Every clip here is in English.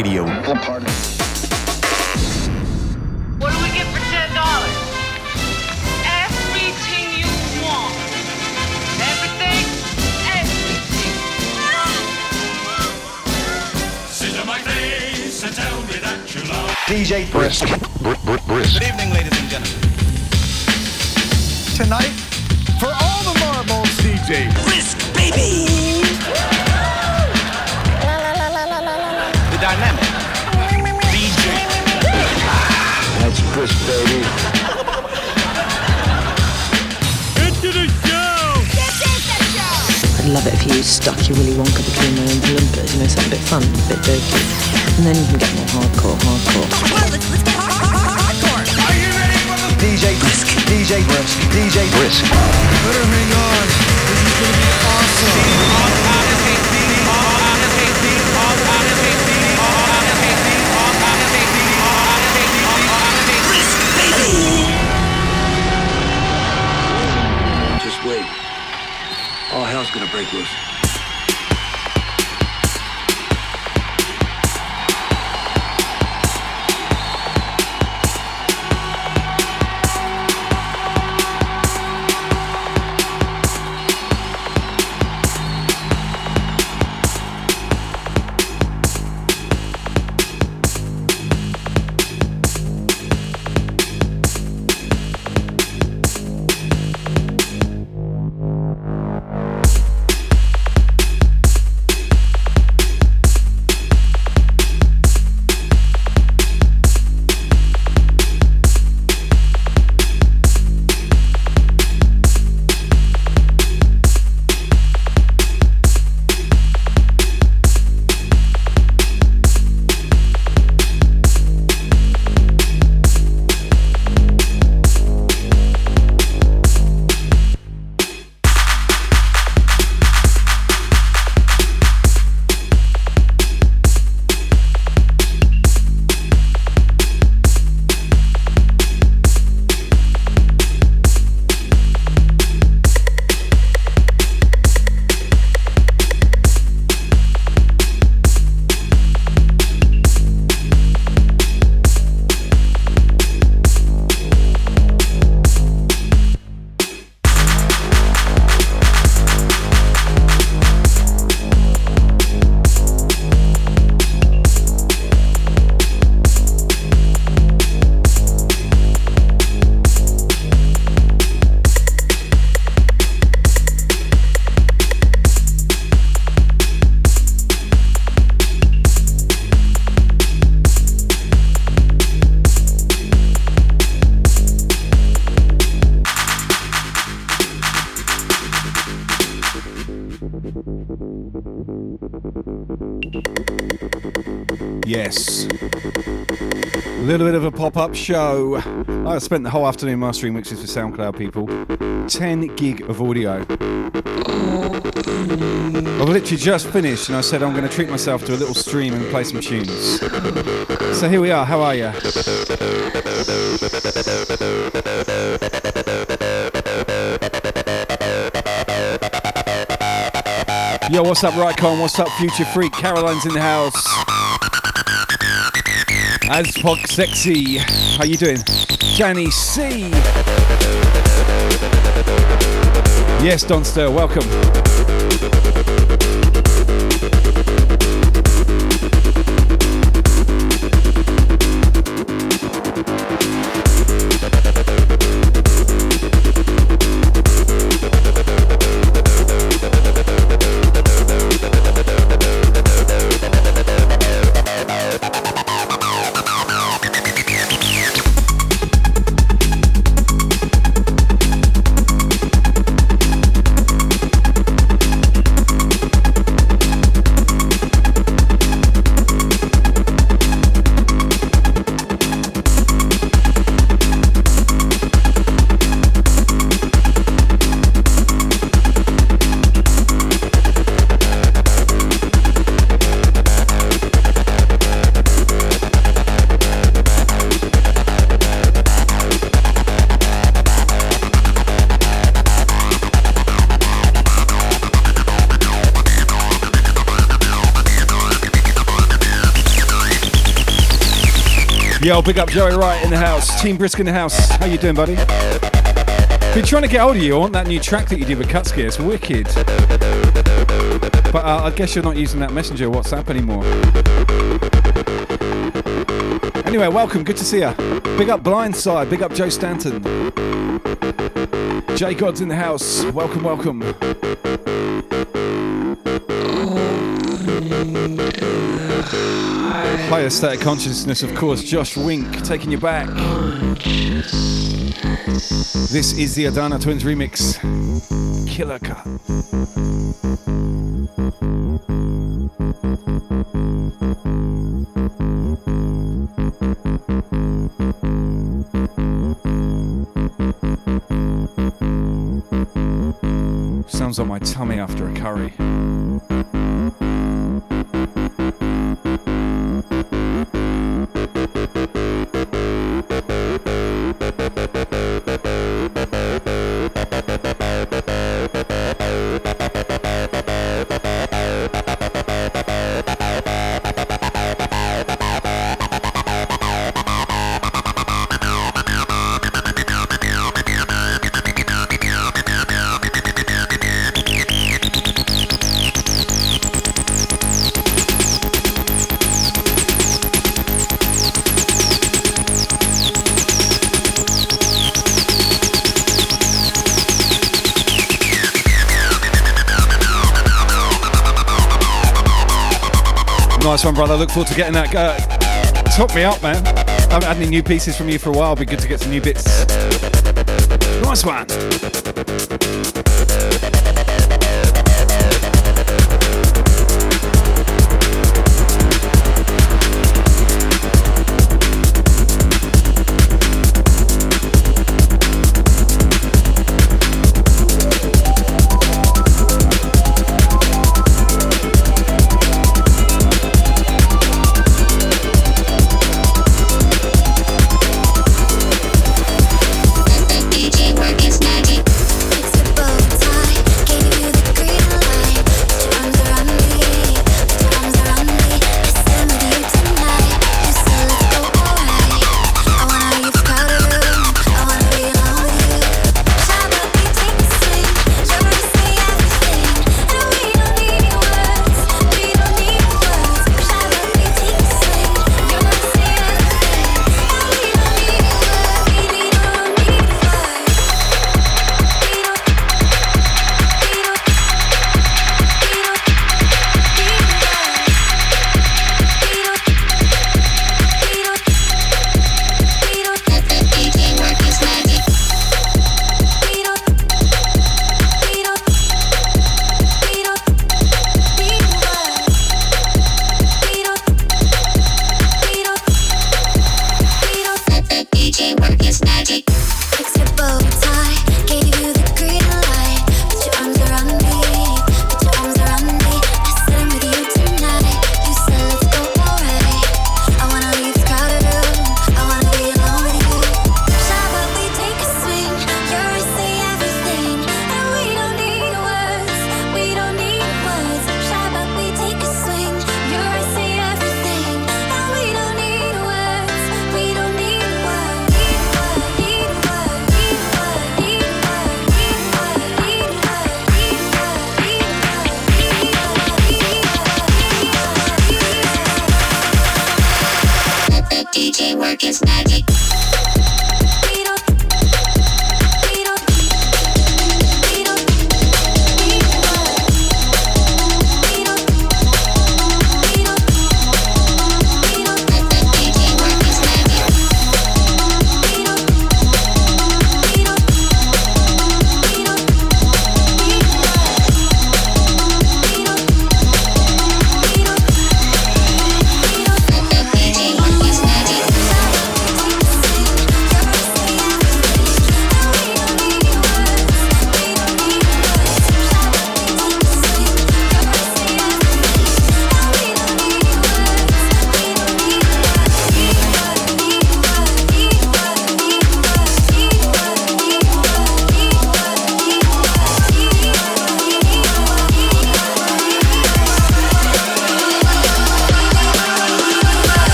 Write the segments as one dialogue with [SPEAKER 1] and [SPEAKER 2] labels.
[SPEAKER 1] Radio.
[SPEAKER 2] What do we get for ten dollars? Everything you want. Everything, everything.
[SPEAKER 3] Sit on my face and tell me that you love.
[SPEAKER 4] DJ Brisk.
[SPEAKER 1] Brisk.
[SPEAKER 4] Good evening, ladies and gentlemen. Tonight, for all the marbles, DJ Brisk, baby.
[SPEAKER 5] You stuck your Willy Wonka between my own limpers, you know, something a bit fun, a bit dirty. And then you can get more hardcore, hardcore.
[SPEAKER 4] DJ Brisk. DJ Brisk. DJ
[SPEAKER 1] Brisk.
[SPEAKER 4] Better hang on. This is gonna be awesome.
[SPEAKER 6] All gonna break loose.
[SPEAKER 7] Up show. I spent the whole afternoon mastering mixes for SoundCloud people. 10 gig of audio. I've literally just finished and I said I'm going to treat myself to a little stream and play some tunes. So here we are. How are you? Yo, what's up, Rycon? What's up, Future Freak? Caroline's in the house. Aspog Sexy. How you doing? Danny C. Yes, Donster, welcome. Yo, big up Joey Wright in the house. Team Brisk in the house. How you doing, buddy? Been trying to get hold of you. on that new track that you did with Kutski. It's wicked. But uh, I guess you're not using that Messenger WhatsApp anymore. Anyway, welcome. Good to see you. Big up Blindside. Big up Joe Stanton. Jay God's in the house. Welcome, welcome. Higher state of consciousness, of course. Josh Wink taking you back. This is the Adana Twins remix. Killer cut. Brother. Look forward to getting that. Uh, top me up, man. I haven't had any new pieces from you for a while. Be good to get some new bits. Nice one.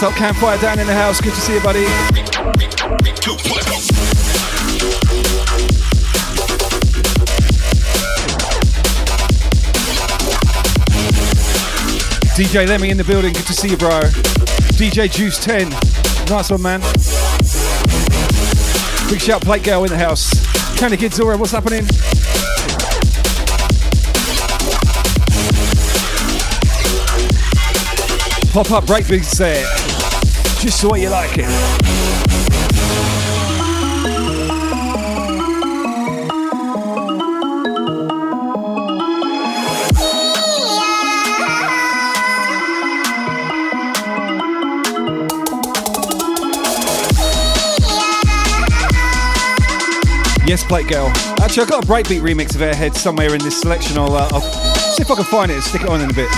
[SPEAKER 7] What's up, Campfire down in the house? Good to see you, buddy. DJ Lemmy in the building. Good to see you, bro. DJ Juice 10. Nice one, man. Big shout, Plate Girl in the house. Kind of kids, Zora, what's happening? Pop up breakbeat set. Just the way you like it. Yes, Plate Girl. Actually, I've got a breakbeat remix of Airhead somewhere in this selection. I'll, uh, I'll see if I can find it and stick it on in a bit.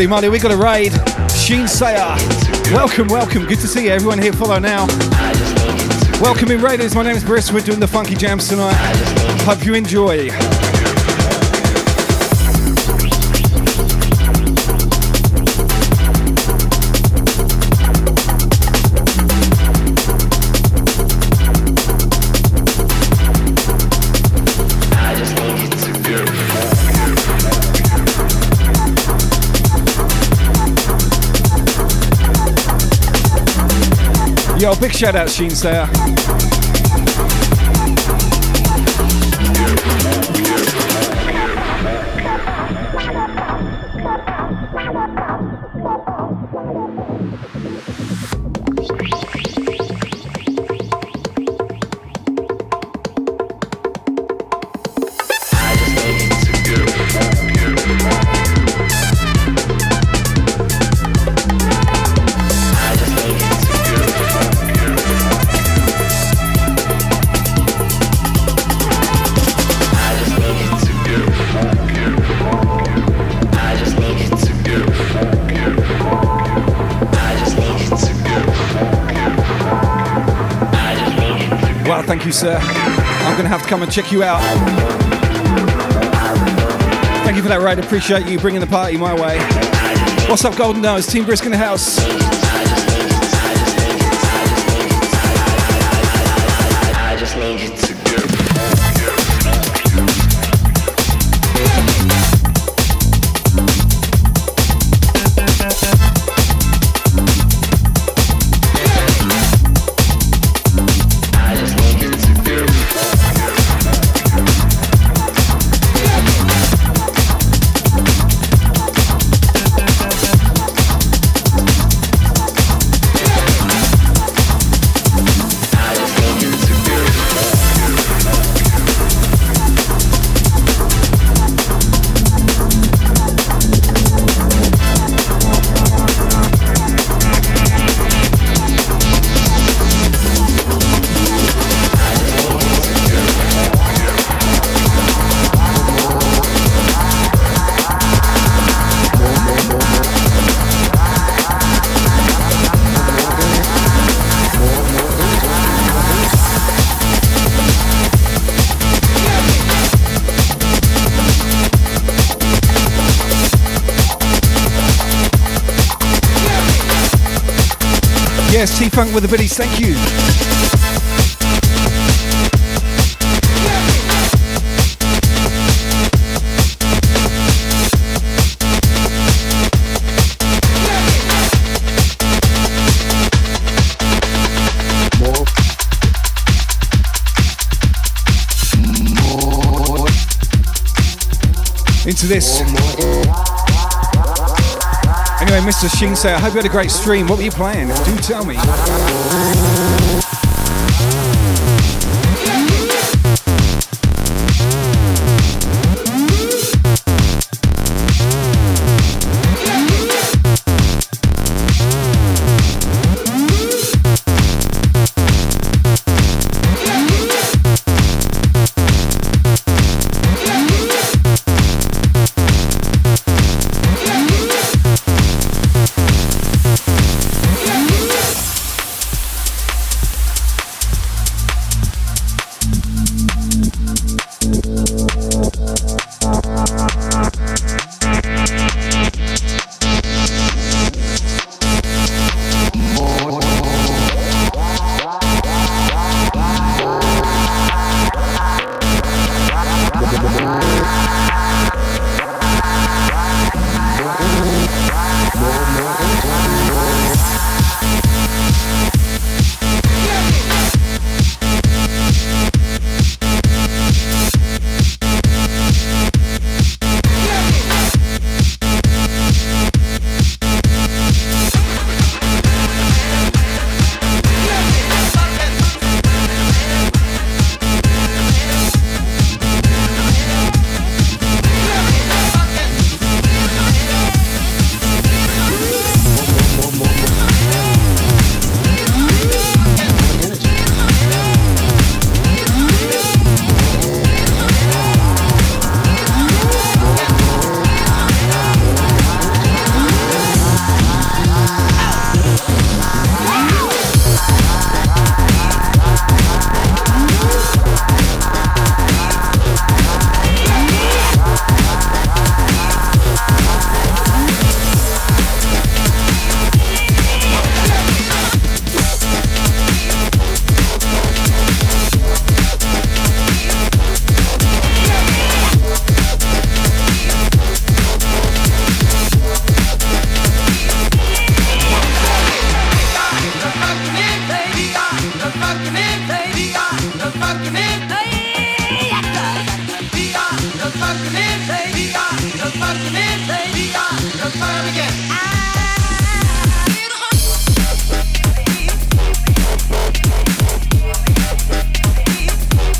[SPEAKER 7] Holy moly, we got a raid. Sheen Sayer. Welcome, welcome. Good to see you. Everyone here, follow now. Welcome in Raiders. My name is Brisk. We're doing the funky jams tonight. Hope you enjoy. Big shout out, Sheen Sayer. You, sir. I'm going to have to come and check you out. Thank you for that raid. Appreciate you bringing the party my way. What's up, Golden Nose? Team Brisk in the house. Funk with the biddies. Thank you. Into this. Anyway, Mr. Shingsei, I hope you had a great stream. What were you playing? Do tell me.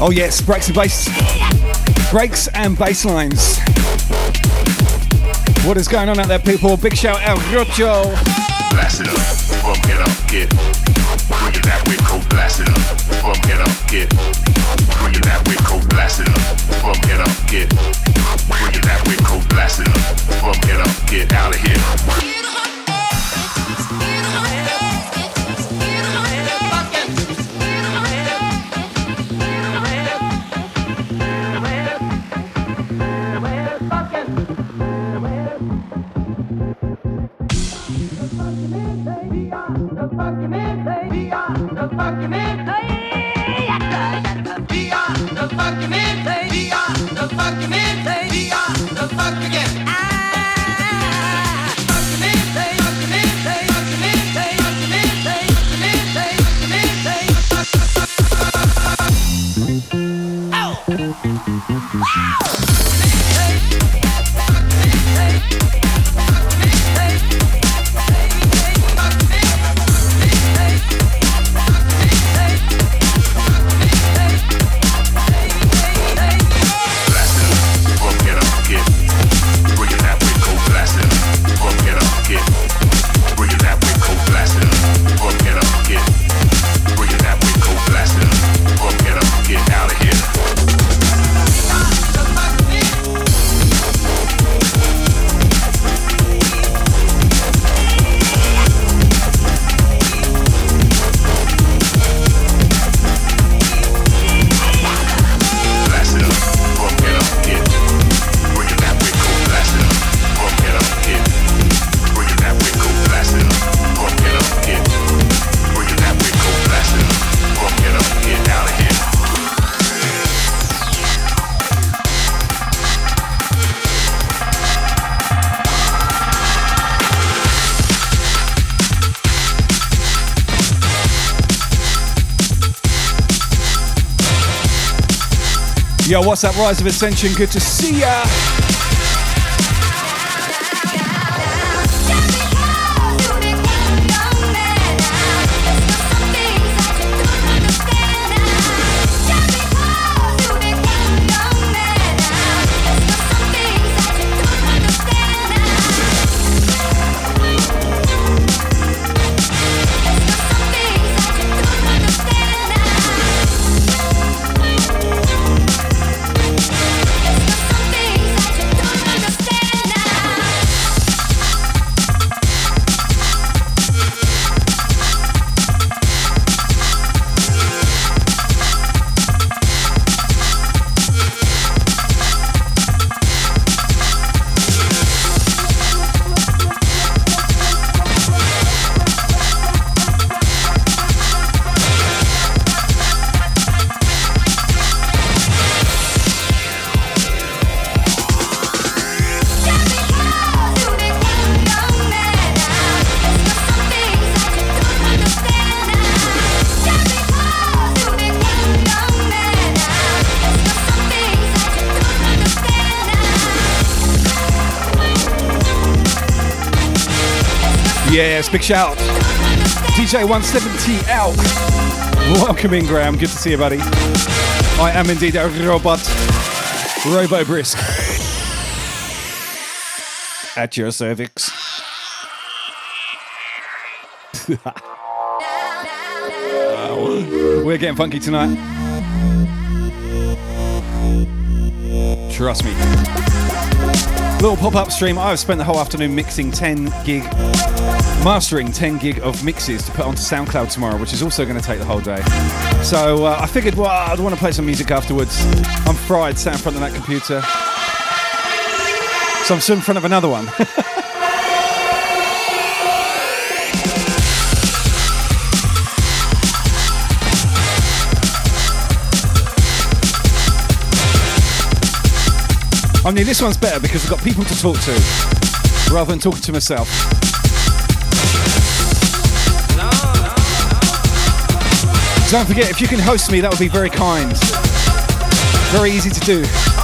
[SPEAKER 7] Oh yes, breaks and bass, breaks and bass lines. What is going on out there, people? Big shout out, Rocho.
[SPEAKER 8] Blast it up, bump it up, get. Bring it that way, blast it up, bump it up, get. Bring it that way, blast it up, bump it up, get. Bring it that way, blast it up, bump it up, get out of here.
[SPEAKER 7] What's up, Rise of Ascension? Good to see ya. Big shout. DJ 170 out. Welcome in, Graham. Good to see you, buddy. I am indeed a robot. Robo Brisk. At your cervix. We're getting funky tonight. Trust me. Little pop up stream. I've spent the whole afternoon mixing 10 gig, mastering 10 gig of mixes to put onto SoundCloud tomorrow, which is also going to take the whole day. So uh, I figured, well, I'd want to play some music afterwards. I'm fried, sat in front of that computer. So I'm still in front of another one. I mean, this one's better because I've got people to talk to rather than talking to myself. Don't forget, if you can host me, that would be very kind. Very easy to do.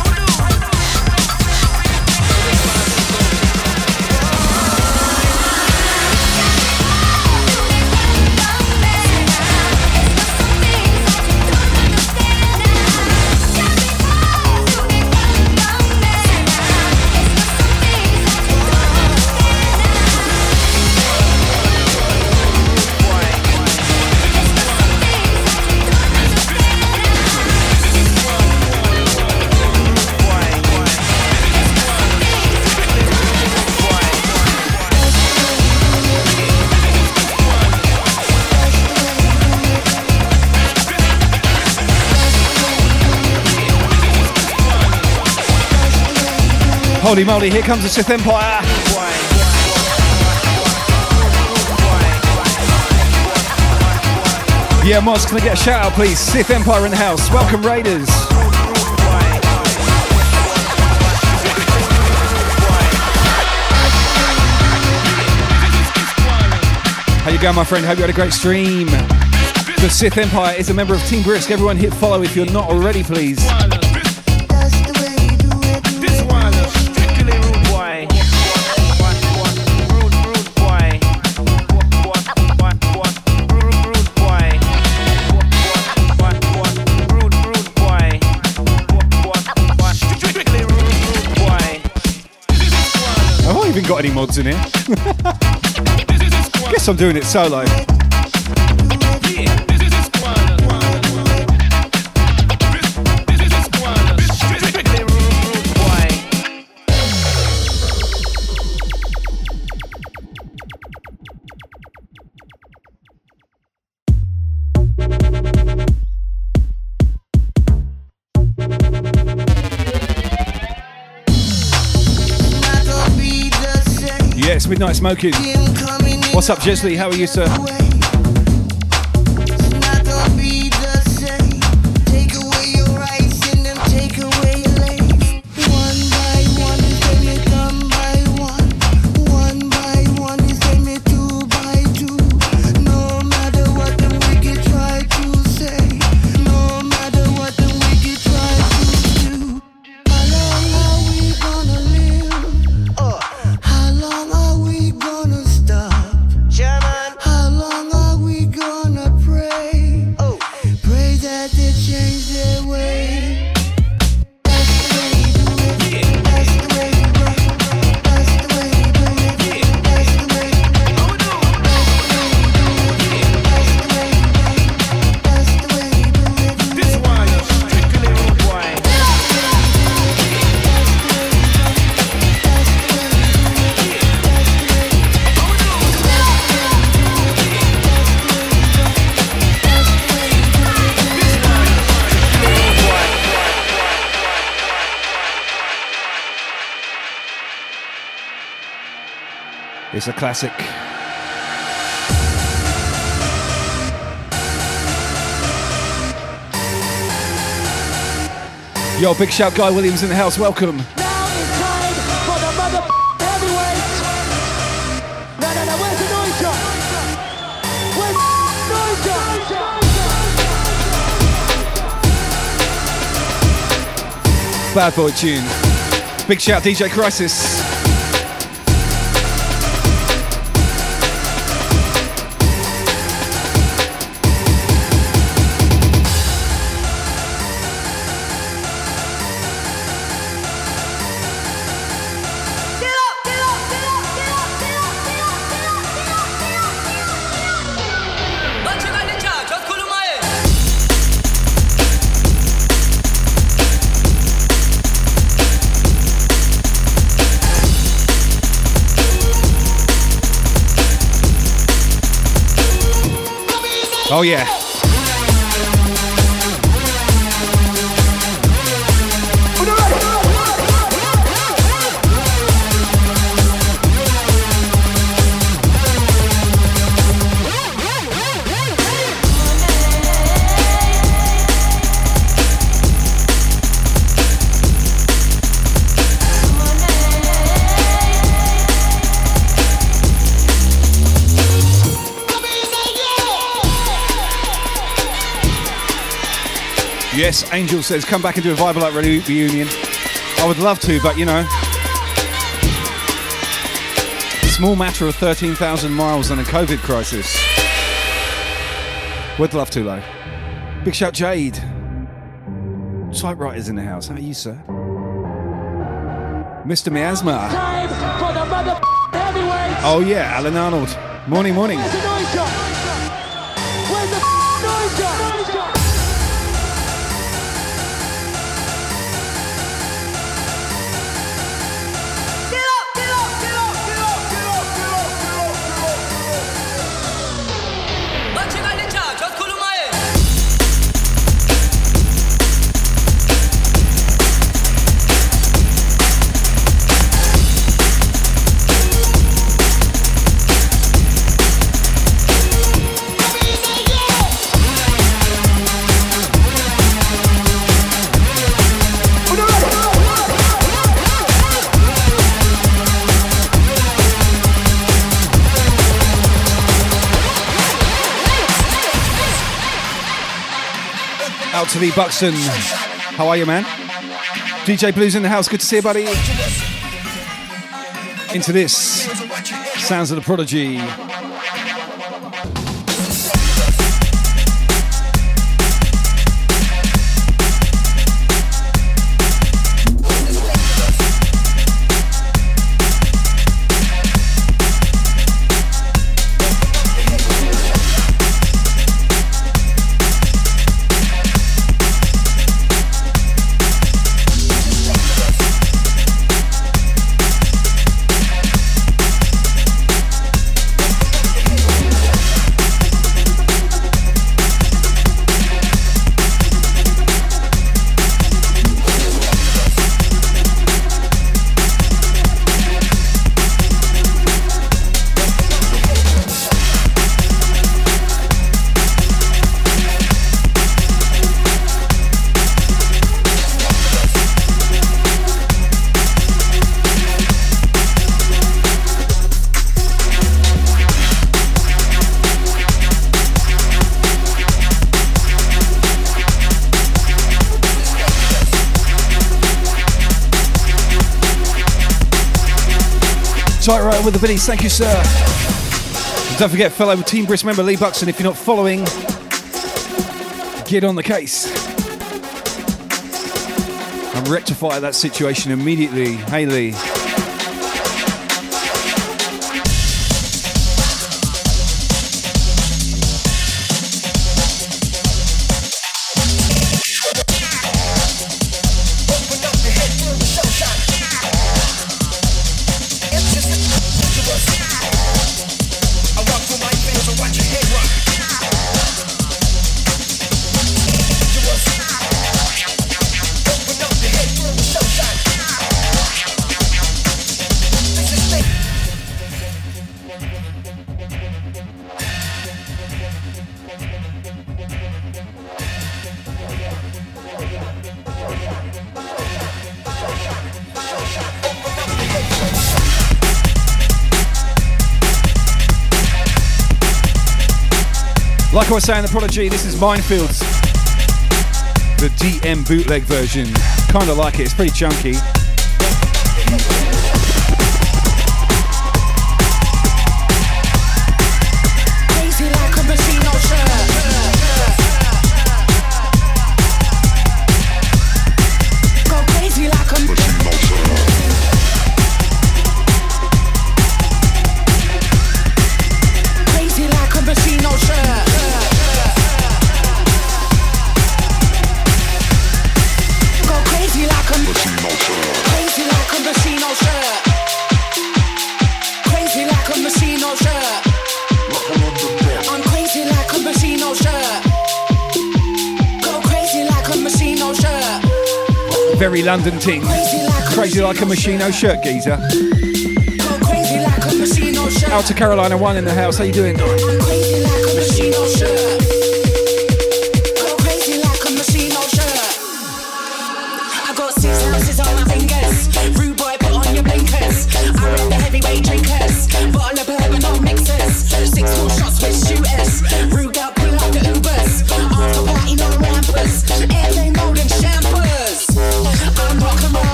[SPEAKER 7] Holy moly, here comes the Sith Empire.
[SPEAKER 9] Yeah, Moss, can I get a shout out, please? Sith Empire in the house. Welcome, Raiders. How you going, my friend? Hope you had a great stream. The Sith Empire is a member of Team Brisk. Everyone hit follow if you're not already, please. Mods in here? Guess I'm doing it solo. Yes, Midnight Smoking. What's up, Jesley? How are you, sir? It's a classic. Yo, big shout, Guy Williams in the house. Welcome. Bad boy tune. Big shout, DJ Crisis. Oh yeah. Yes, Angel says come back and do a Vibe Light Re- reunion. I would love to, but you know, small matter of 13,000 miles and a COVID crisis. Would love to, though. Big shout, Jade. Typewriters in the house. How are you, sir? Mr. Miasma.
[SPEAKER 7] Time for the mother.
[SPEAKER 9] Oh yeah, Alan Arnold. Morning, morning.
[SPEAKER 10] out to the Buxton. How are you, man? DJ Blues in the house. Good to see you, buddy. Into this. Sounds of the Prodigy. with the biddies. Thank you, sir. And don't forget, fellow Team Brisk member Lee Buxton, if you're not following, get on the case. And rectify that situation immediately. Hey, Lee. Saying the Prodigy, this is Minefields. The DM bootleg version. Kinda like it, it's pretty chunky. London Ting. Crazy Like a Machino shirt geezer. Out to Carolina One in the house. How you doing?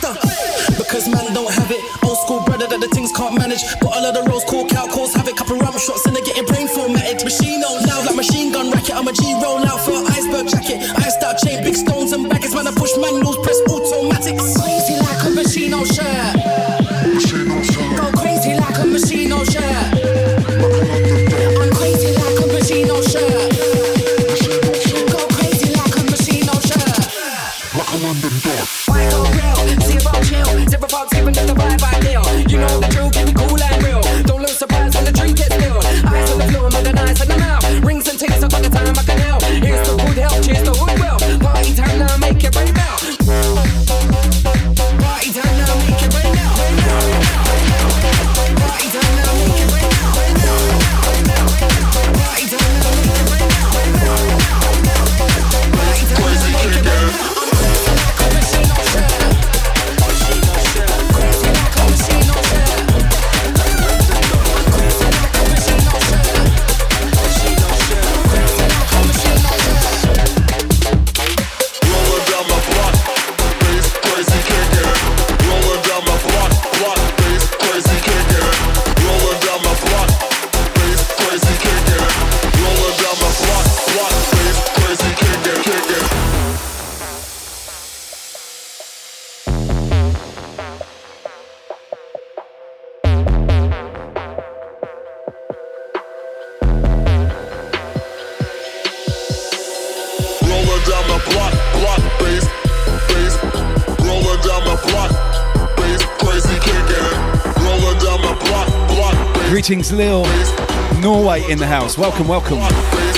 [SPEAKER 11] faster. Because man don't have it. Old school brother that the things can't manage. Got a lot of rolls, call cow, cause havoc. Couple ram shots and they're getting brain formatted. Machine out loud like machine gun racket. I'm a G roll out for
[SPEAKER 12] Kings Lil, Norway in the house. Welcome, welcome.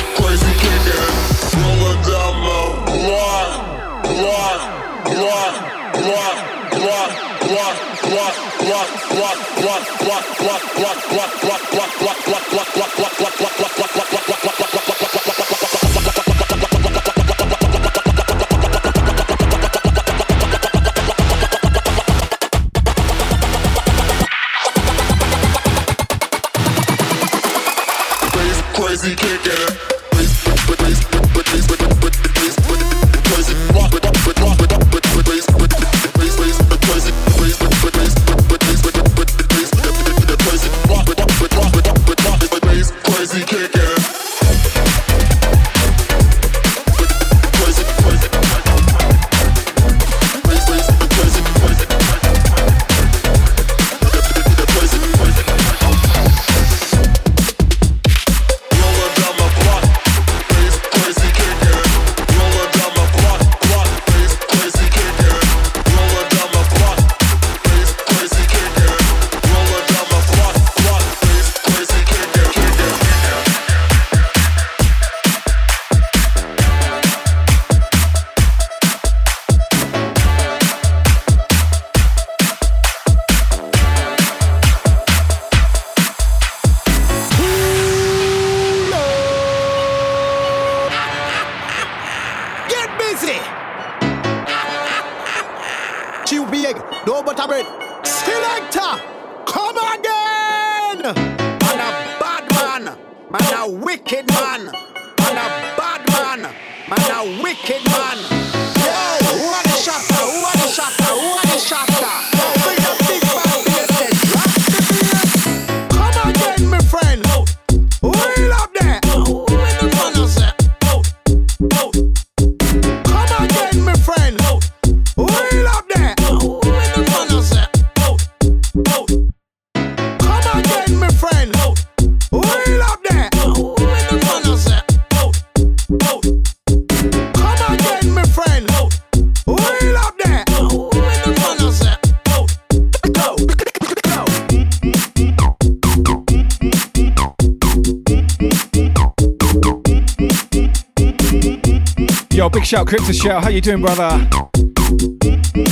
[SPEAKER 12] shout, Crypto shout. How you doing, brother?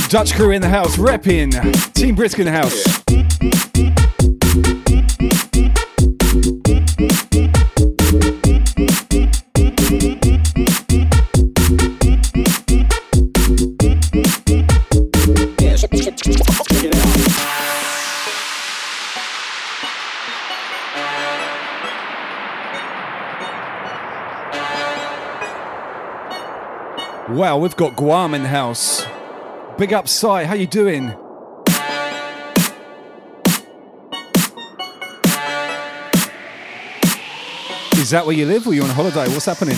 [SPEAKER 12] Dutch crew in the house, repping. Team Brisk in the house. we've got Guam in the house. Big up, Sai. How you doing? Is that where you live? Were you on holiday? What's happening?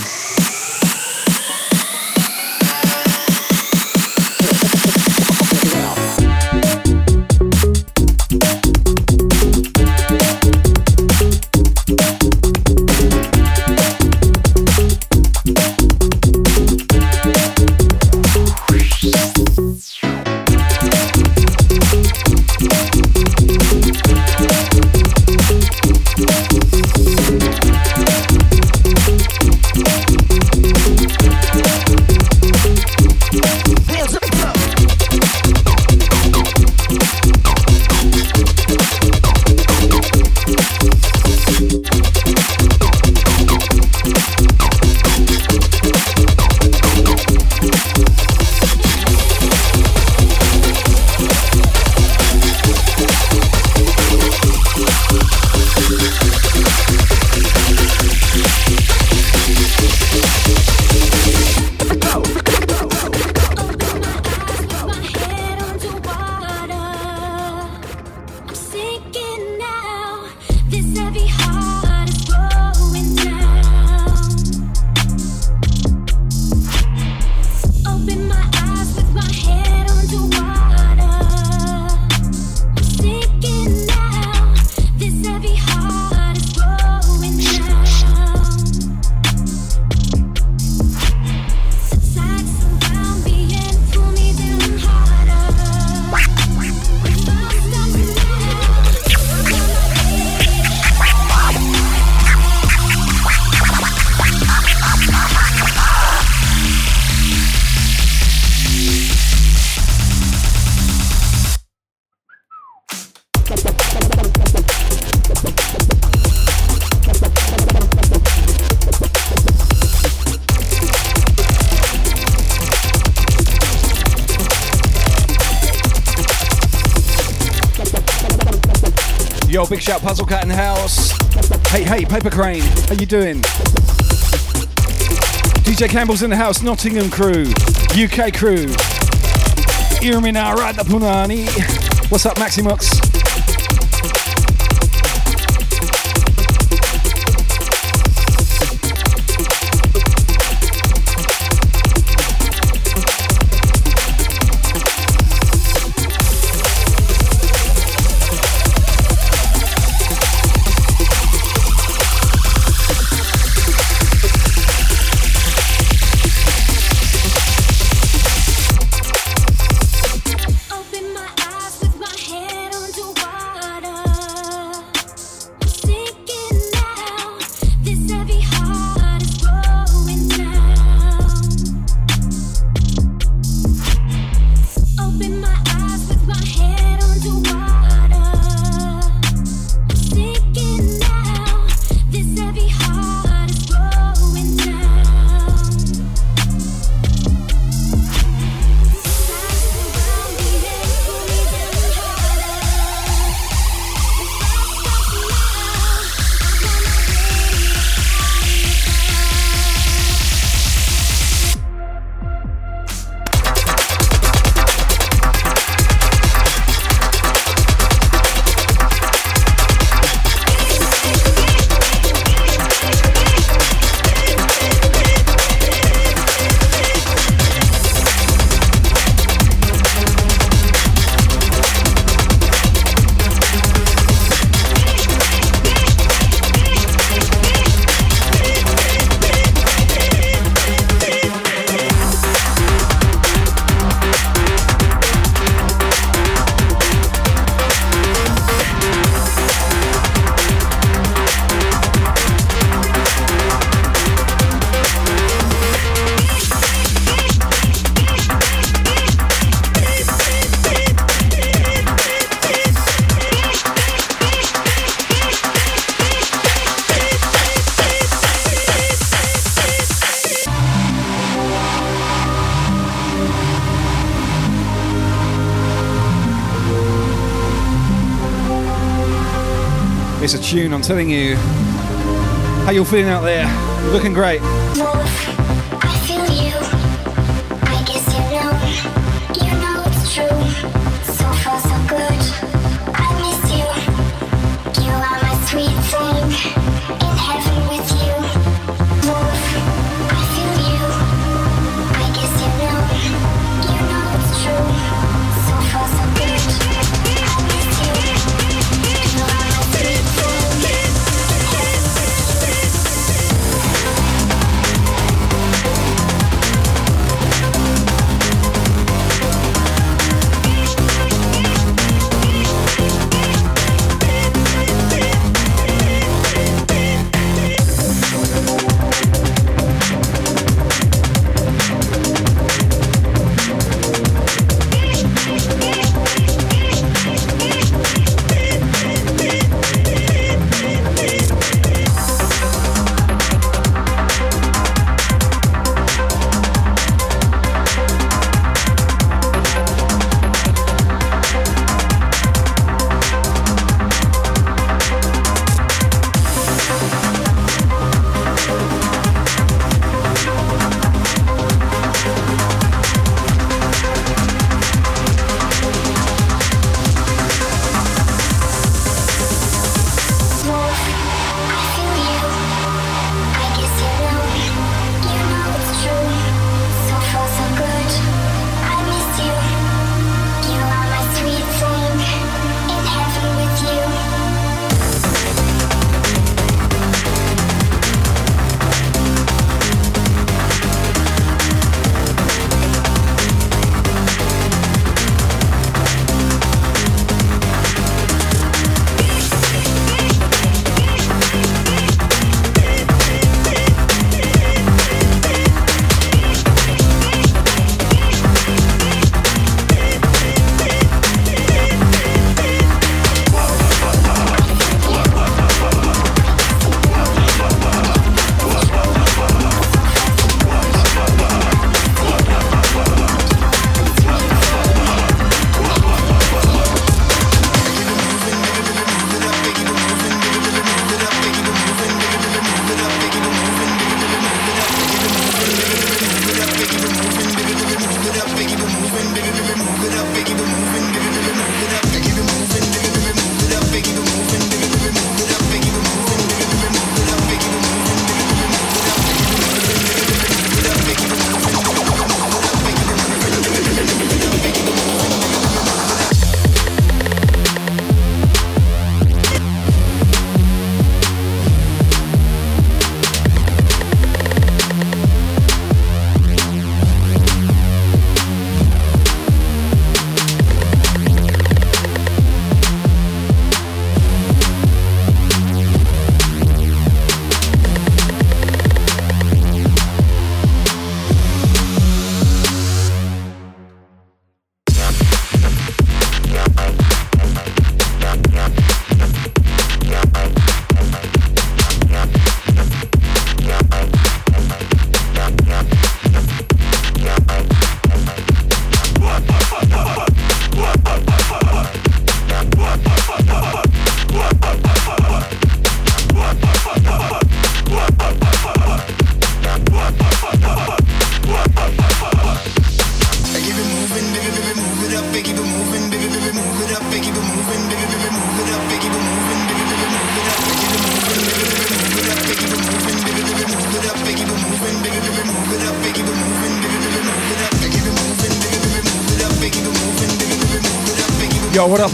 [SPEAKER 13] Shout, Puzzle Cat in the house. Hey, hey, Paper Crane, how you doing? DJ Campbell's in the house, Nottingham crew, UK crew. Irmina Punani. What's up, Maximox? Telling you. How you're feeling out there? Looking great.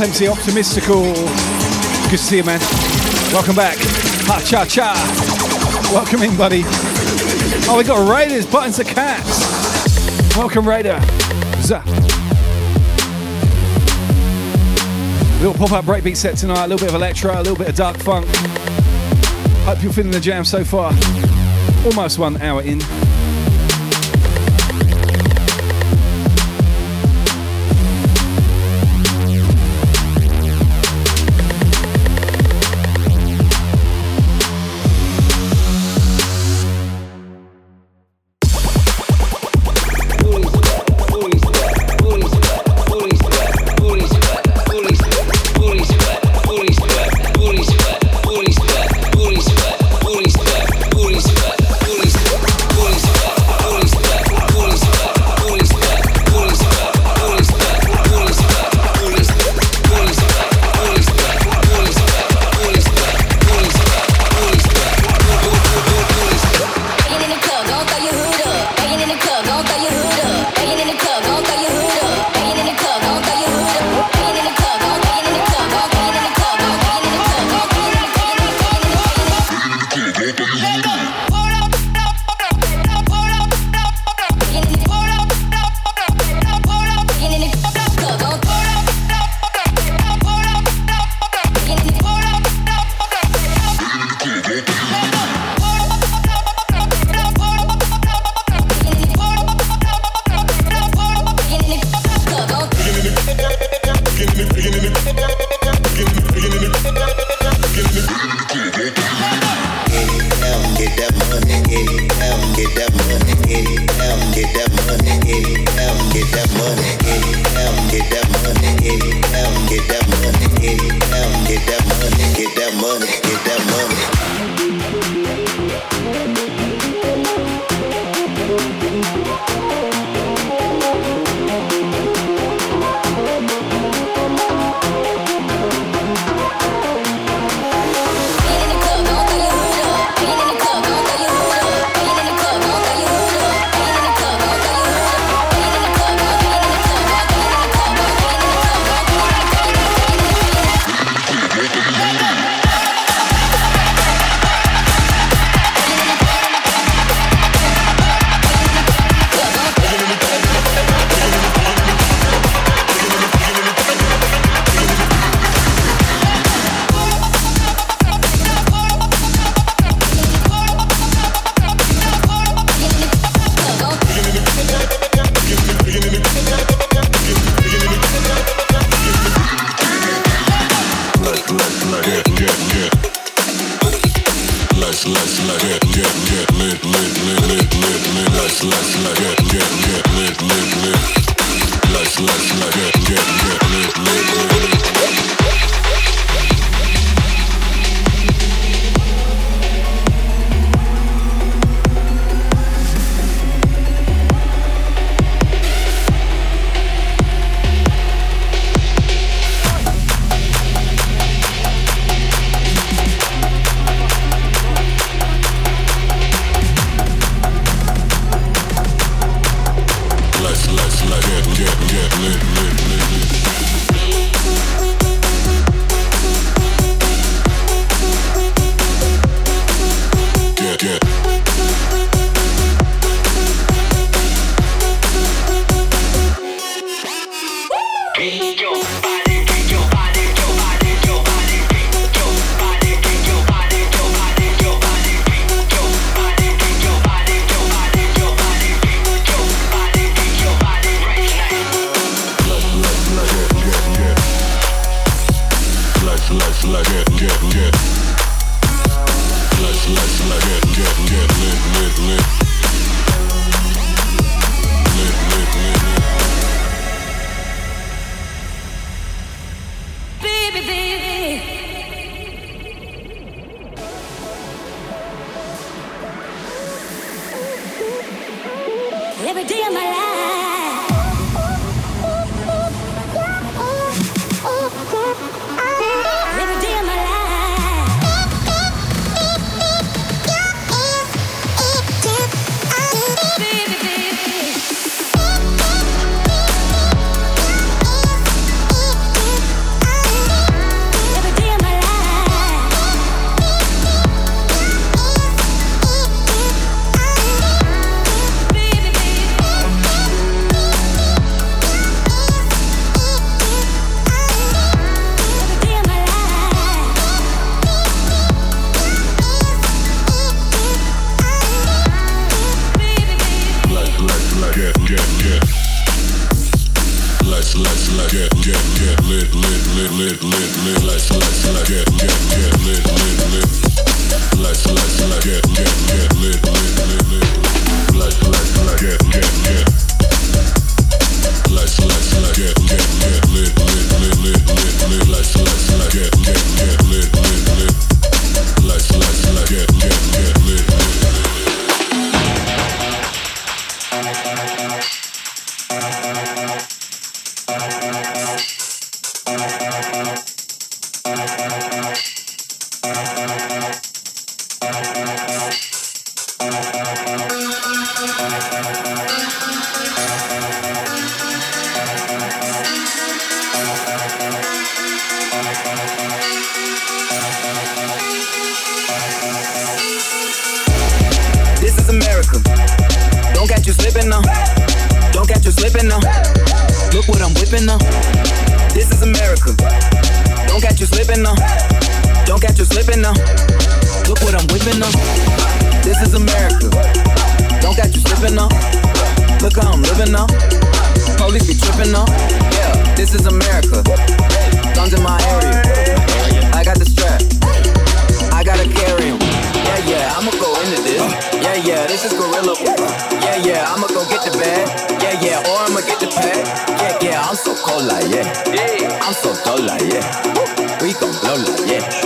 [SPEAKER 14] MC Optimistical? Good to see you, man. Welcome back. Ha cha cha. Welcome in, buddy. Oh, we got Raiders, buttons of cats. Welcome, Raider. Zah. Little pop-up breakbeat set tonight. A little bit of electro, a little bit of dark funk. Hope you're feeling the jam so far. Almost one hour in. yeah, or oh, I'ma get the bag. Yeah, yeah, I'm so cold like yeah. yeah. I'm so dull like yeah. We gon' blow like yeah.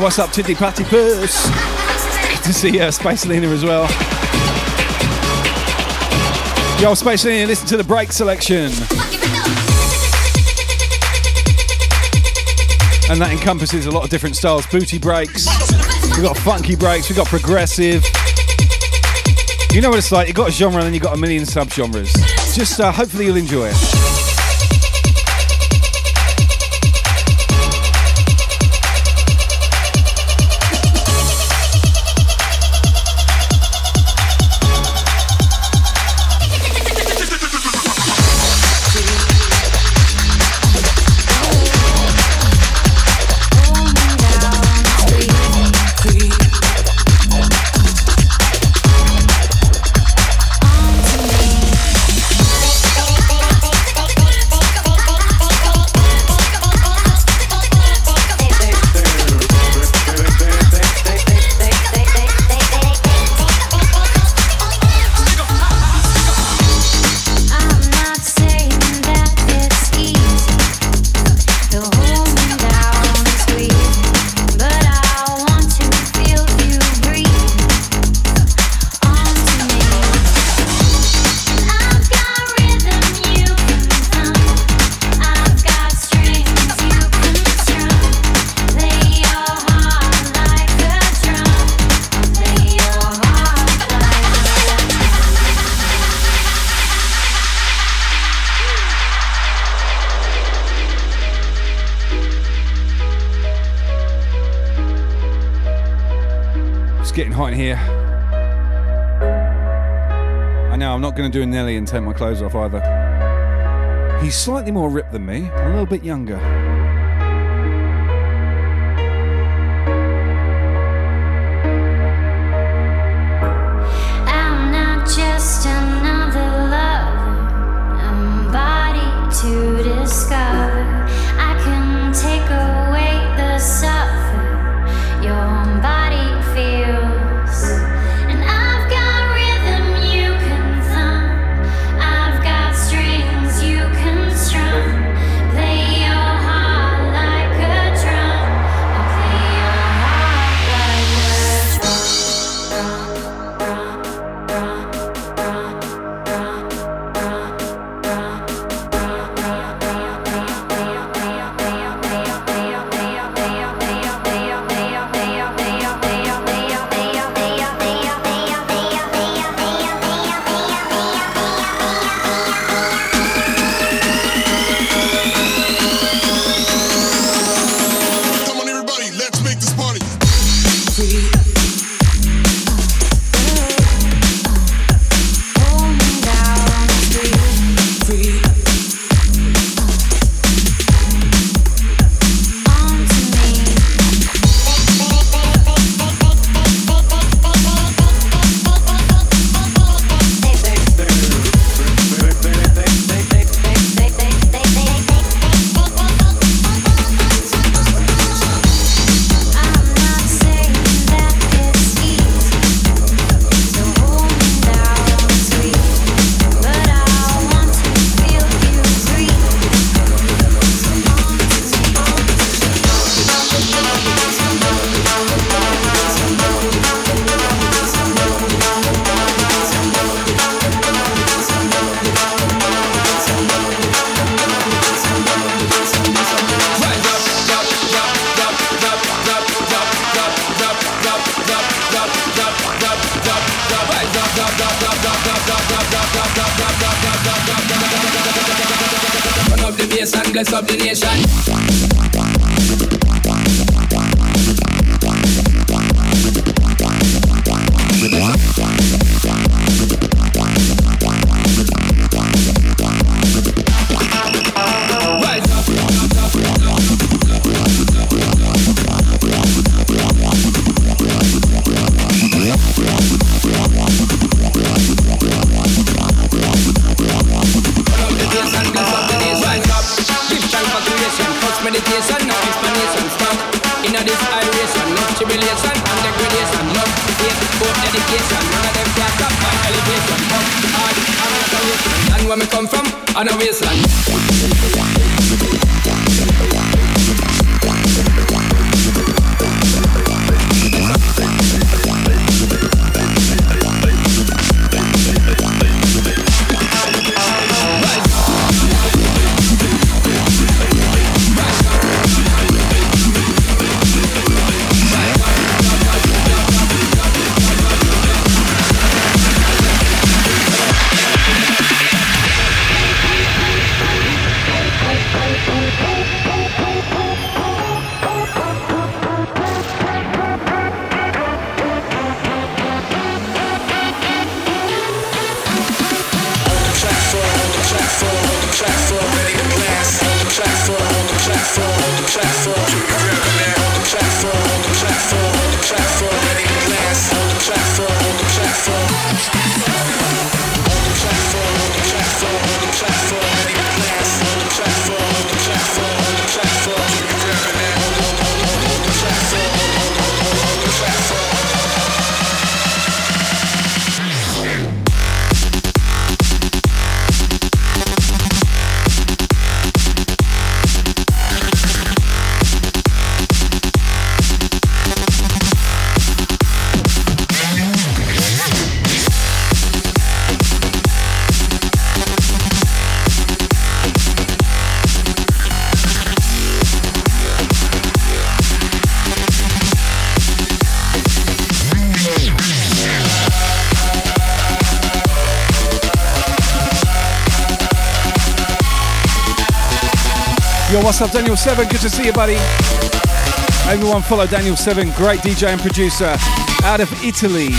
[SPEAKER 7] what's up, Titty Patty Puss? Good to see uh, Space Lena as well. Yo, Space Lena, listen to the break selection. And that encompasses a lot of different styles booty breaks, we've got funky breaks, we've got progressive. You know what it's like, you've got a genre and then you've got a million sub genres. Just uh, hopefully you'll enjoy it.
[SPEAKER 15] going to do a Nelly and take my clothes off either. He's slightly more ripped than me, a little bit younger.
[SPEAKER 7] Up,
[SPEAKER 15] Daniel Seven? Good to see you, buddy. Everyone, follow Daniel Seven, great DJ and producer
[SPEAKER 7] out of Italy.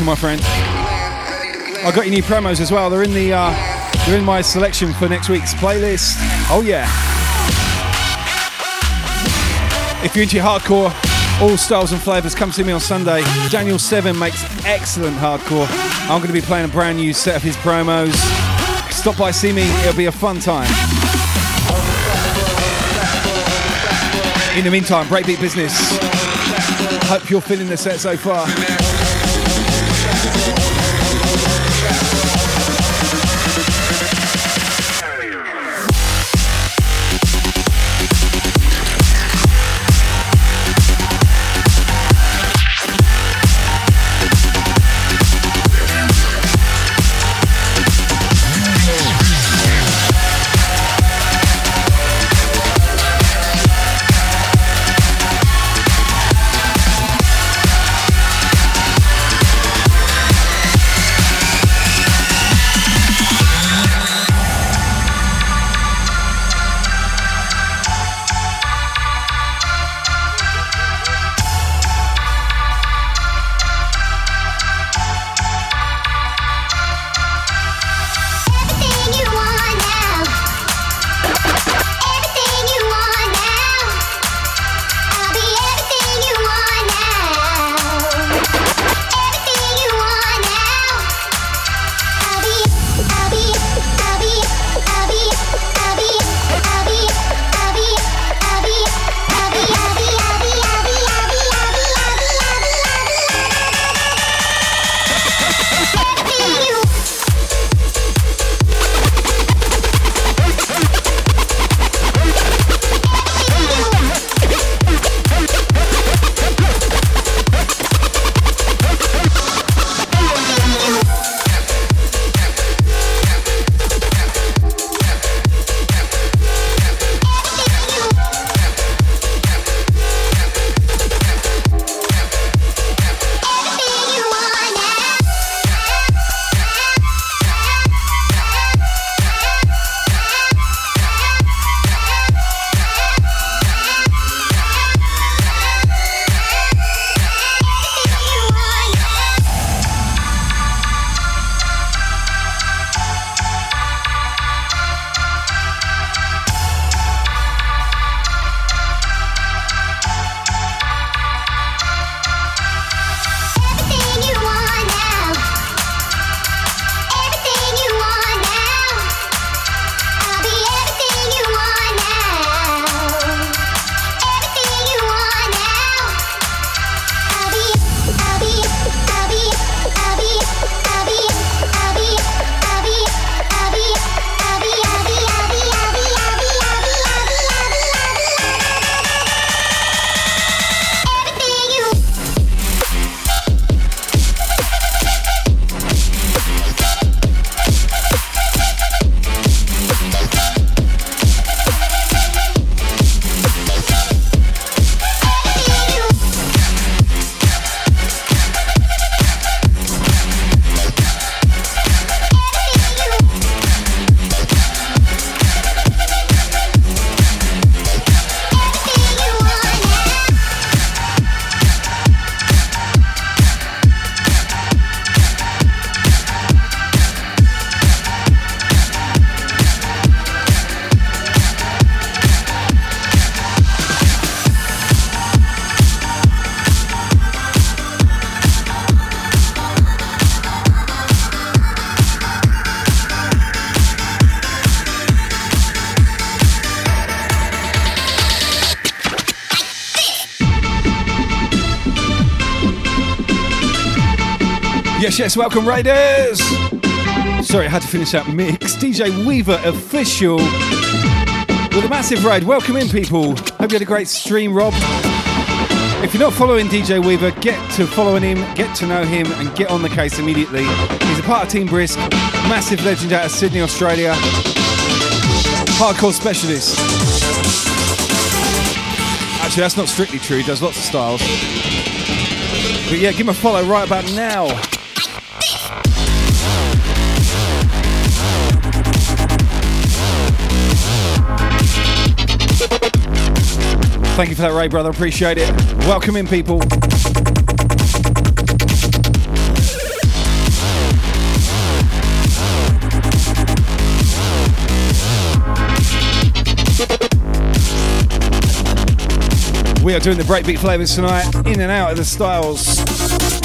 [SPEAKER 7] Welcome, my friend. I got your new promos as well. They're in the uh, they're in my selection for next week's playlist. Oh yeah. If you're into hardcore, all styles and flavours, come see me on Sunday. Daniel Seven makes excellent hardcore. I'm going to be playing a brand new set of his promos. Stop by, see me. It'll be a fun time. In the meantime, breakbeat business. Hope you're feeling the set so far. Yes, yes, welcome Raiders! Sorry, I had to finish that mix. DJ Weaver official with a massive raid. Welcome in, people. Hope you had a great stream, Rob. If you're not following DJ Weaver, get to following him, get to know him, and get on the case immediately. He's a part of Team Brisk, massive legend out of Sydney, Australia, hardcore specialist. Actually, that's not strictly true. He does lots of styles. But yeah, give him a follow right about now. Thank you for that, Ray, brother. Appreciate it. Welcome in, people. We are doing the breakbeat flavors tonight, in and out of the styles.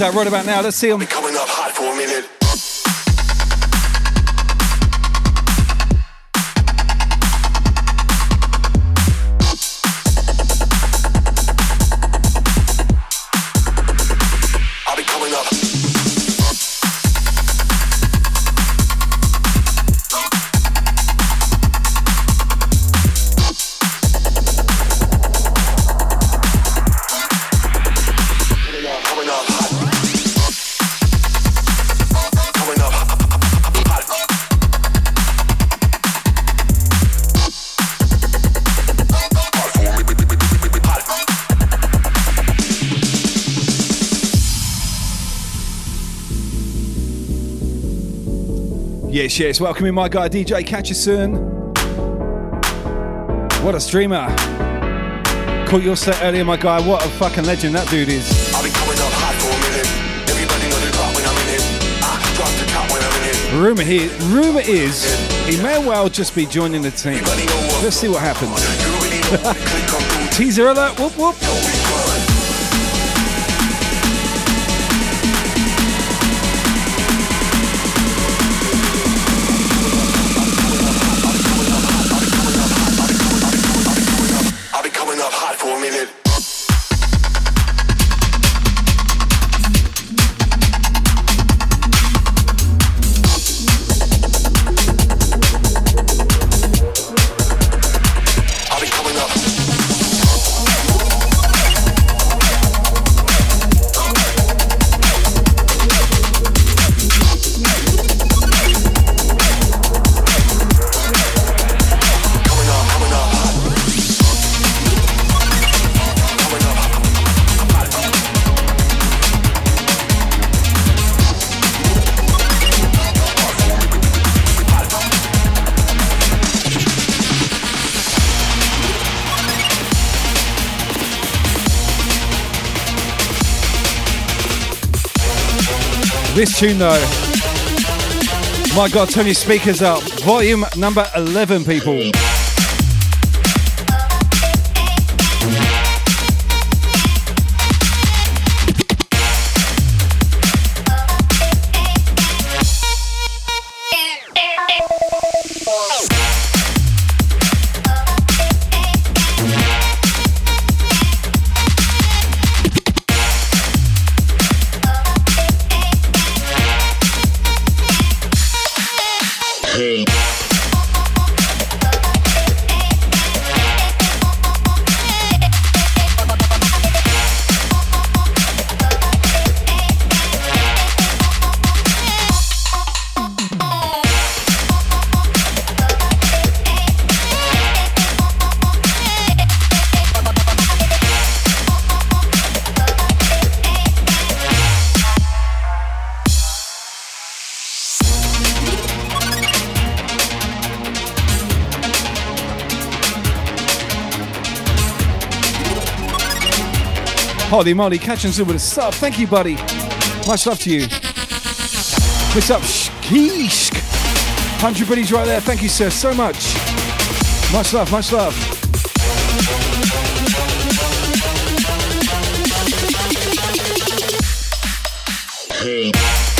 [SPEAKER 7] Out right about now. Let's see them. Yes. Welcoming my guy DJ. Catch you soon. What a streamer. Caught your set earlier, my guy. What a fucking legend that dude is.
[SPEAKER 16] I'll be coming up hot for a minute. Everybody know the drop when I'm in it. I drop the top when I'm in it.
[SPEAKER 7] Rumor here, rumor is he may well just be joining the team. Let's see what happens. Teaser alert. Whoop whoop. This tune though. My God, turn your speakers up. Volume number 11, people. Holy moly, Catchinson with a sub. Thank you, buddy. Much love to you. What's up, Sheesh? 100 buddies right there. Thank you, sir, so much. Much love, much love.
[SPEAKER 16] Hey.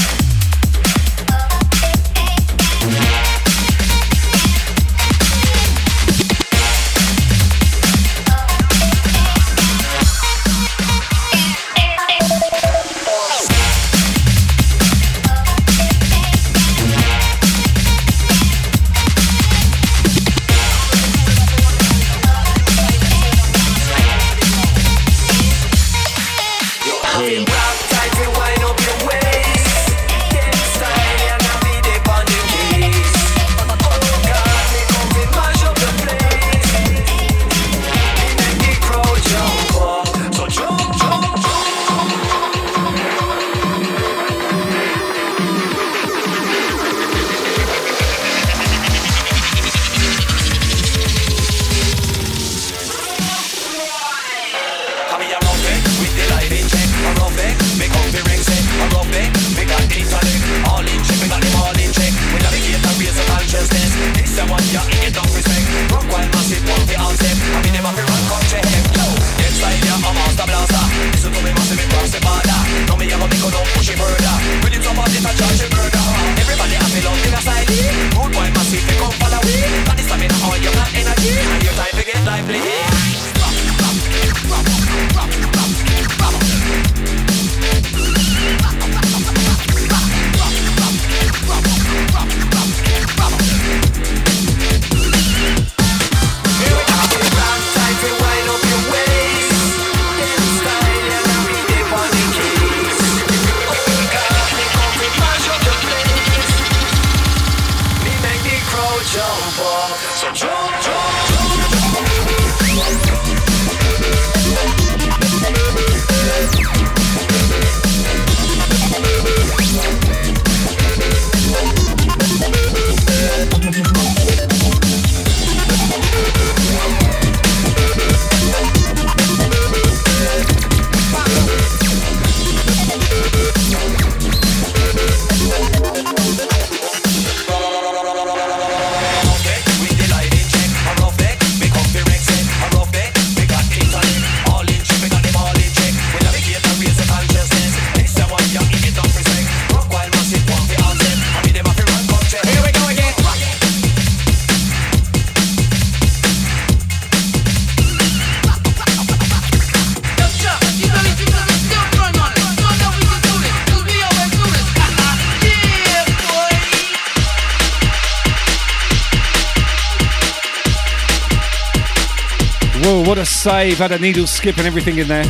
[SPEAKER 7] rave, had a needle skip and everything in there.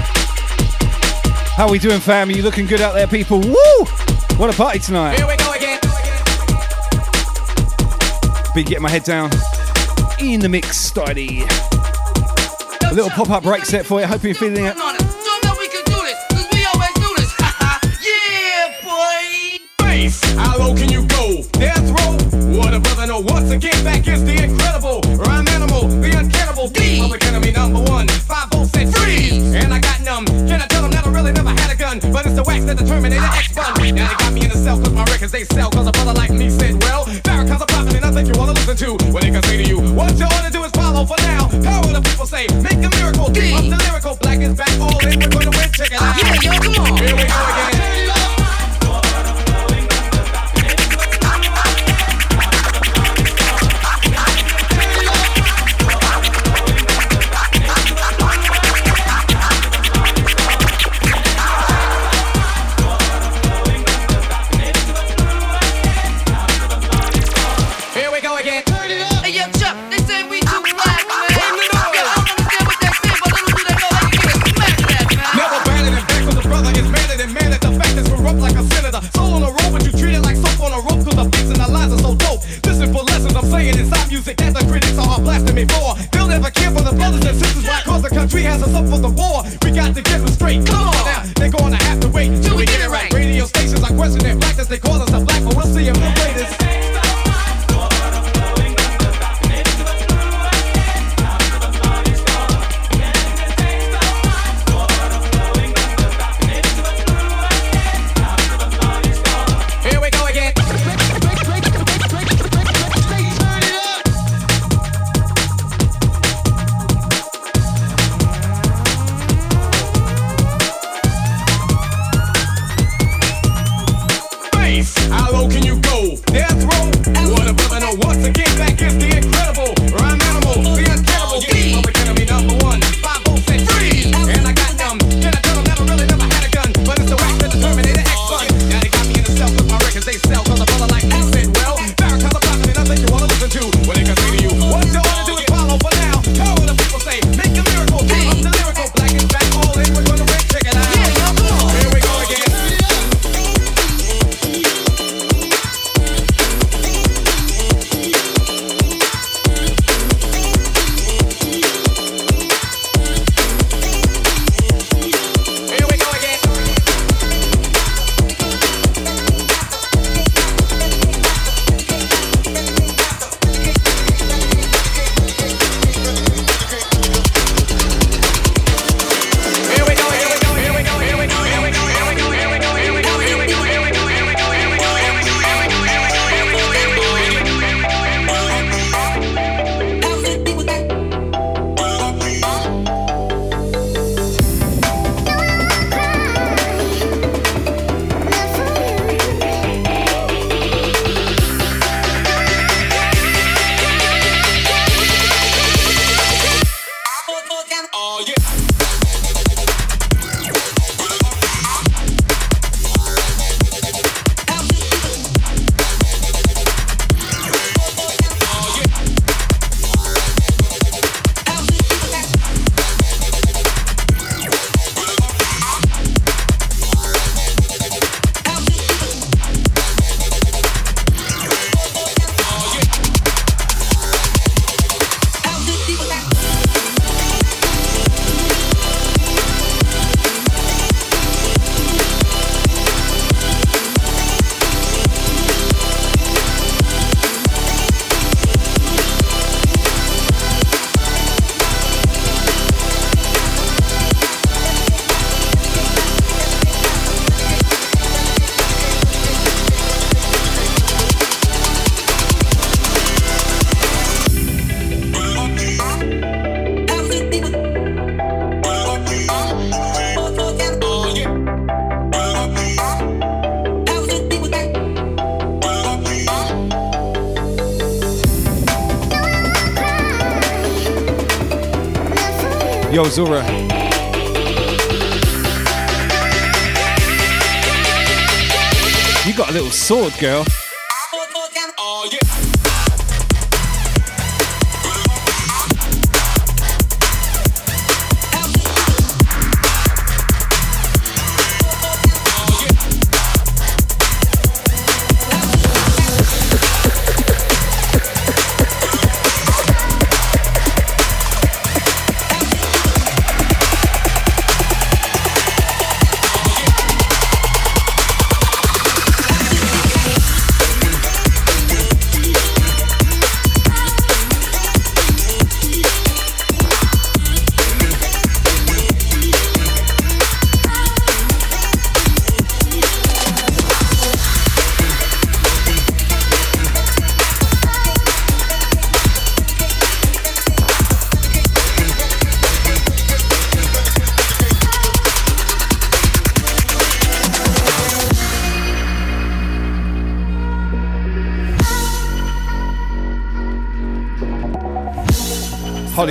[SPEAKER 7] How we doing, fam? Are you looking good out there, people? Woo! What a party tonight.
[SPEAKER 17] Here we go again.
[SPEAKER 7] Been getting my head down. In the mix, study. A little pop-up break set for you. Hope you're feeling
[SPEAKER 17] it.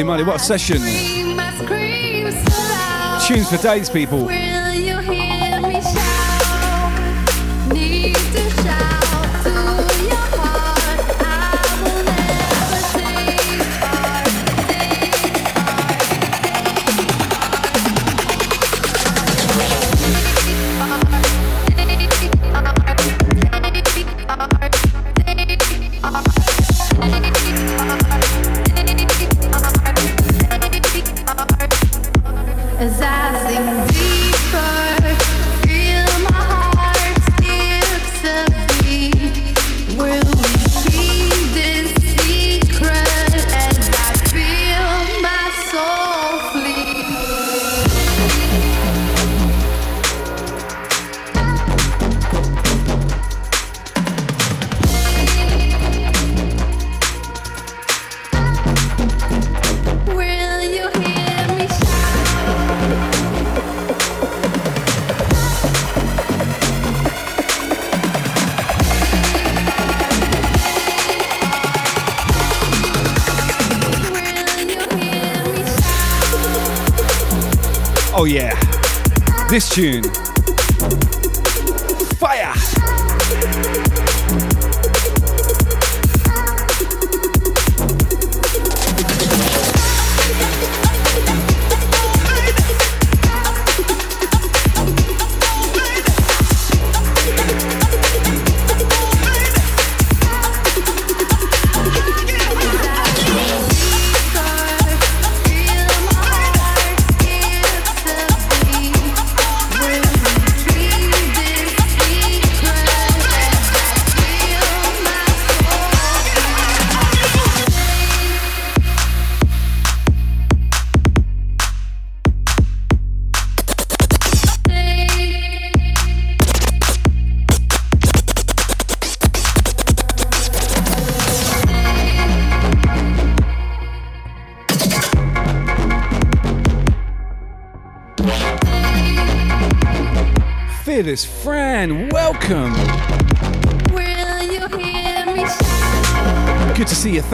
[SPEAKER 18] Moly, what a session. Tunes for days, people.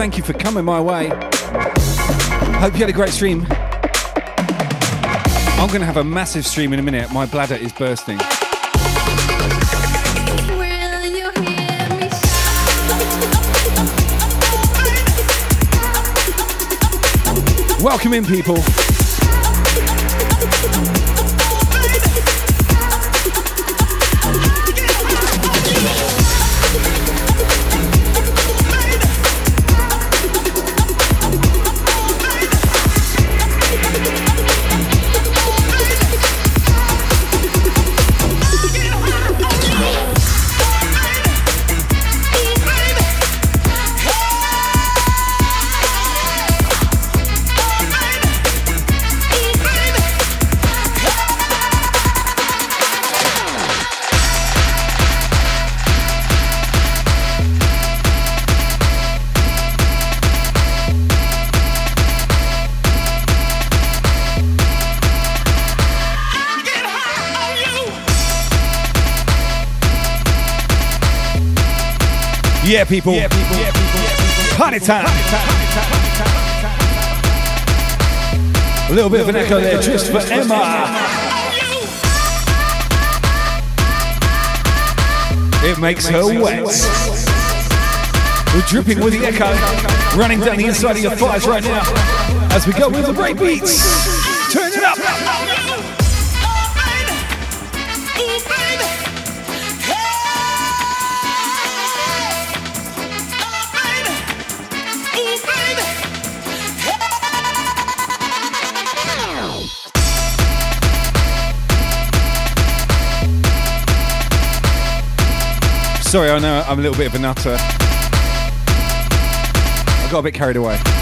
[SPEAKER 7] Thank you for coming my way. Hope you had a great stream. I'm going to have a massive stream in a minute. My bladder is bursting. Welcome in, people. Yeah, people. Yeah, people. Yeah, people. Party time. A little bit of an echo there, just for Emma. It makes her wet. We're dripping with the echo, running down the inside of your thighs right now as we go with the break Sorry, I know I'm a little bit of a nutter. I got a bit carried away.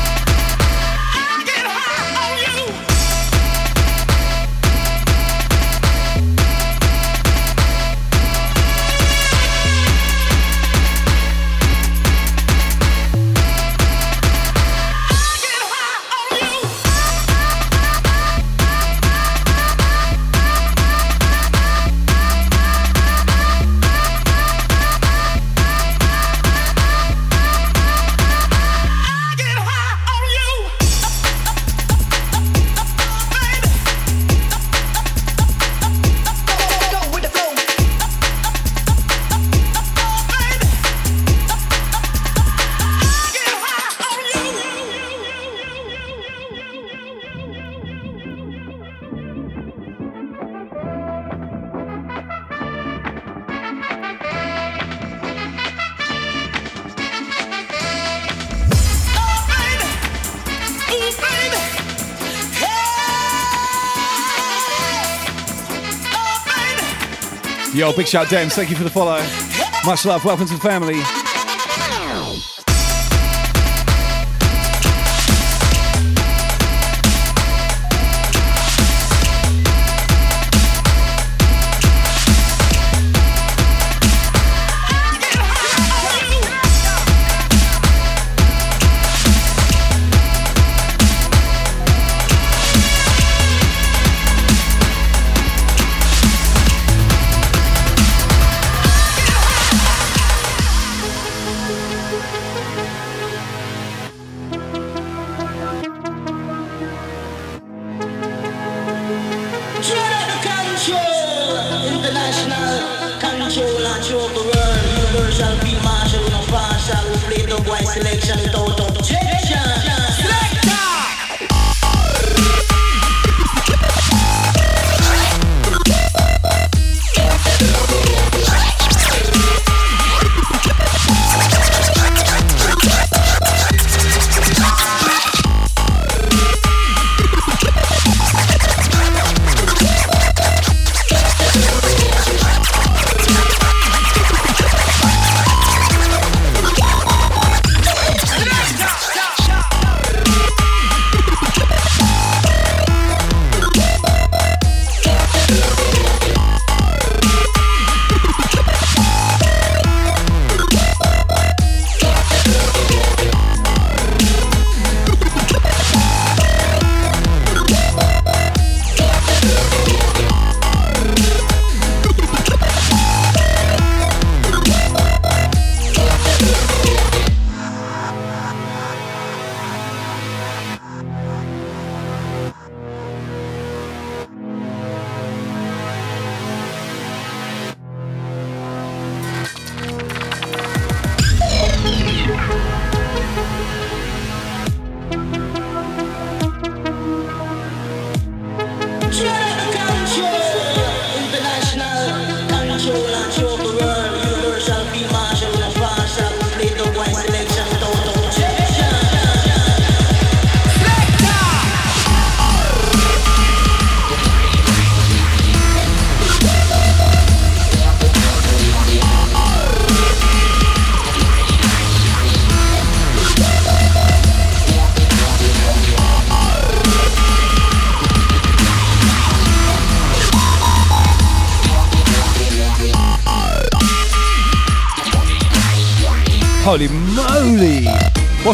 [SPEAKER 7] Yo, big shout, James. Thank you for the follow. Much love. Welcome to the family.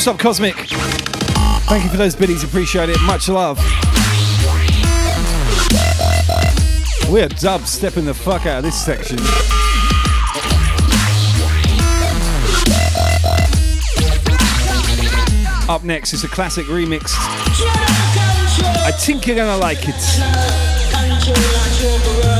[SPEAKER 7] What's up, Cosmic? Thank you for those biddies, appreciate it. Much love. We're dub stepping the fuck out of this section. Up next is a classic remix. I think you're gonna like it.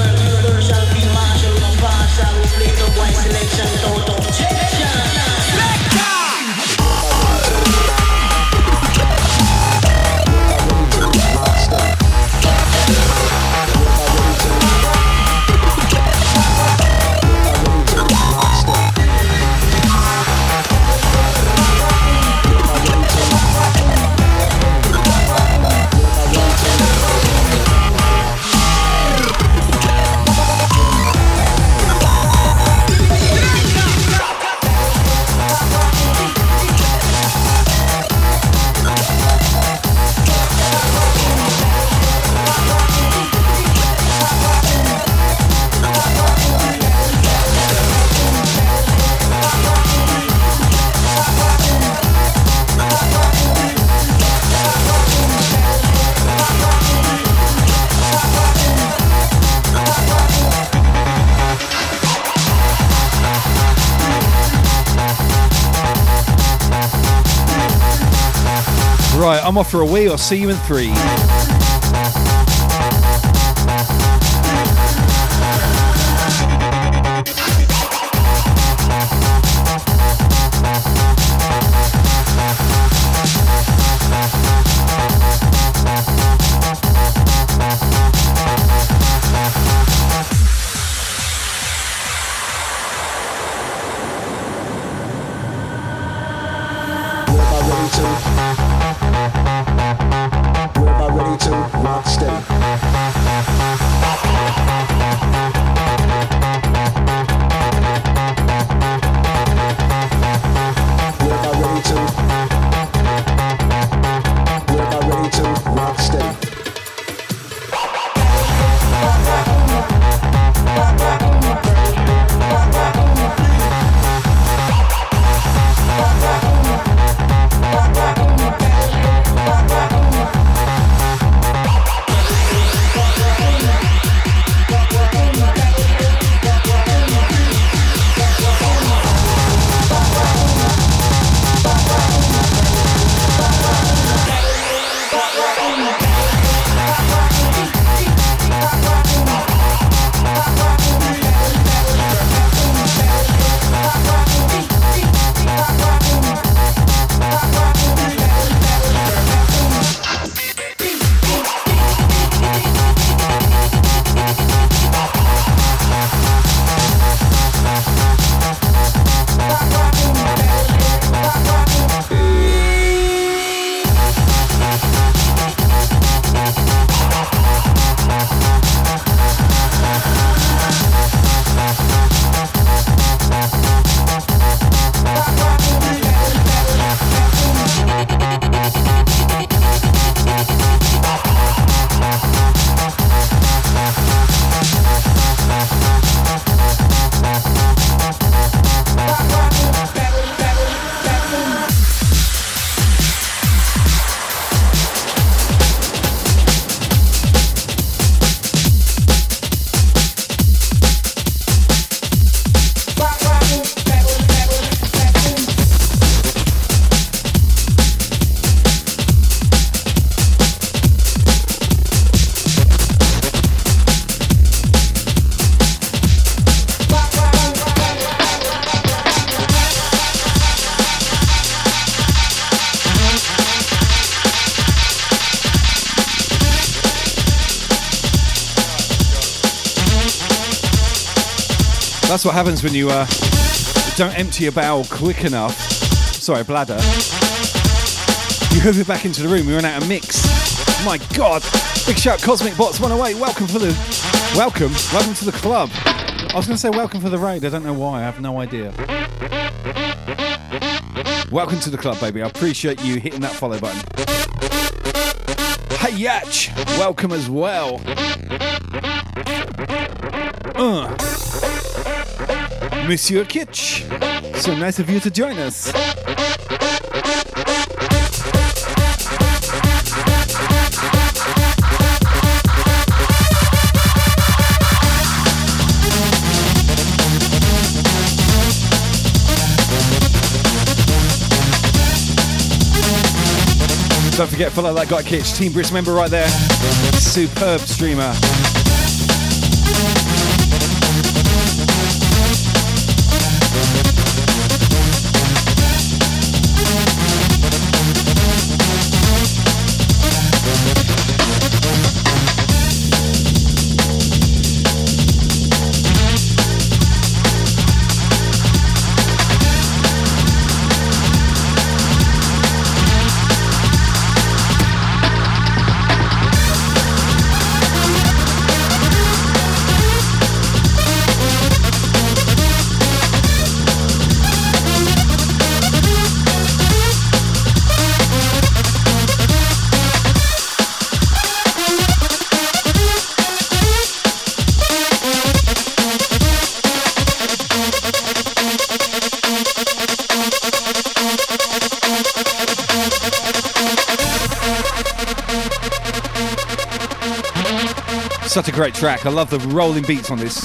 [SPEAKER 7] Off for a wee. I'll see you in three. That's what happens when you uh, don't empty your bowel quick enough. Sorry, bladder. You hoof it back into the room. We run out of mix. My God! Big shout, Cosmic Bots 108. Welcome for the welcome, welcome to the club. I was going to say welcome for the raid. I don't know why. I have no idea. Welcome to the club, baby. I appreciate you hitting that follow button. Hey Yatch, welcome as well. Monsieur Kitsch. So nice of you to join us. Don't forget, follow that guy Kitsch, Team Brisk member right there. Superb streamer. Great track. I love the rolling beats on this.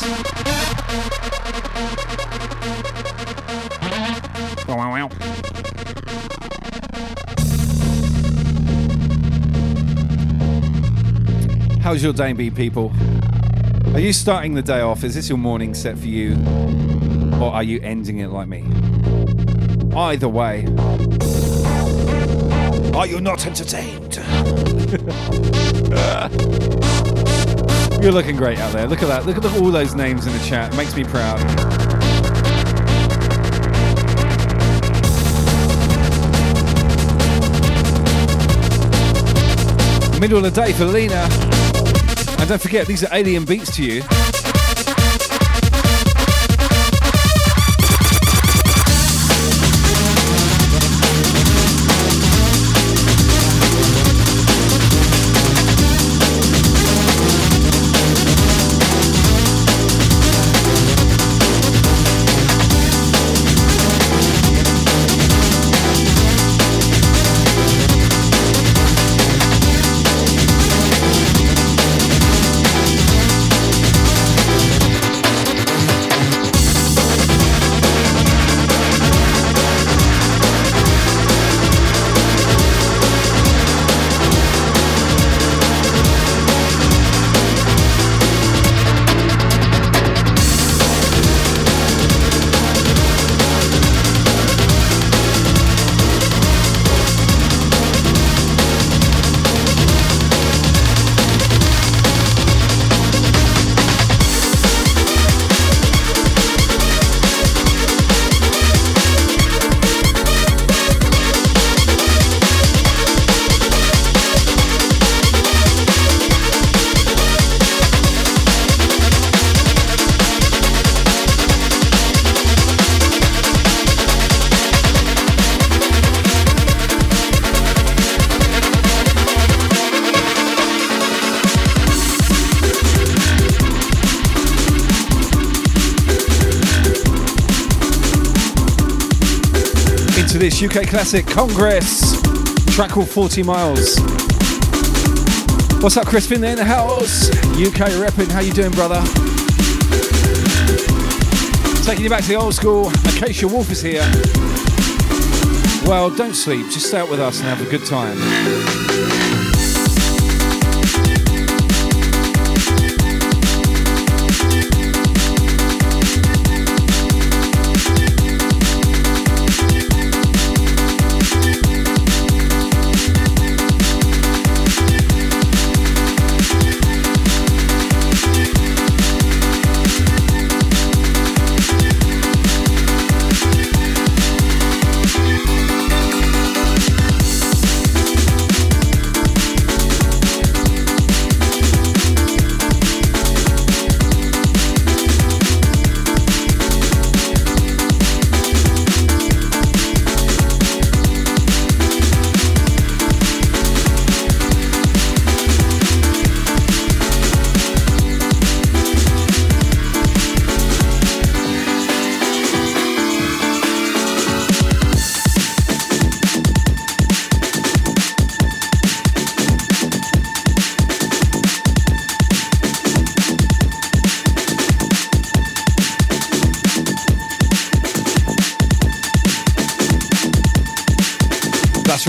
[SPEAKER 7] How's your day been, people? Are you starting the day off? Is this your morning set for you? Or are you ending it like me? Either way, are you not entertained? You're looking great out there. Look at that. Look at all those names in the chat. It makes me proud. Middle of the day for Lena. And don't forget, these are alien beats to you. UK classic Congress track called 40 Miles. What's up, Crispin? There in the house. UK repping. How you doing, brother? Taking you back to the old school. Acacia Wolf is here. Well, don't sleep. Just stay out with us and have a good time.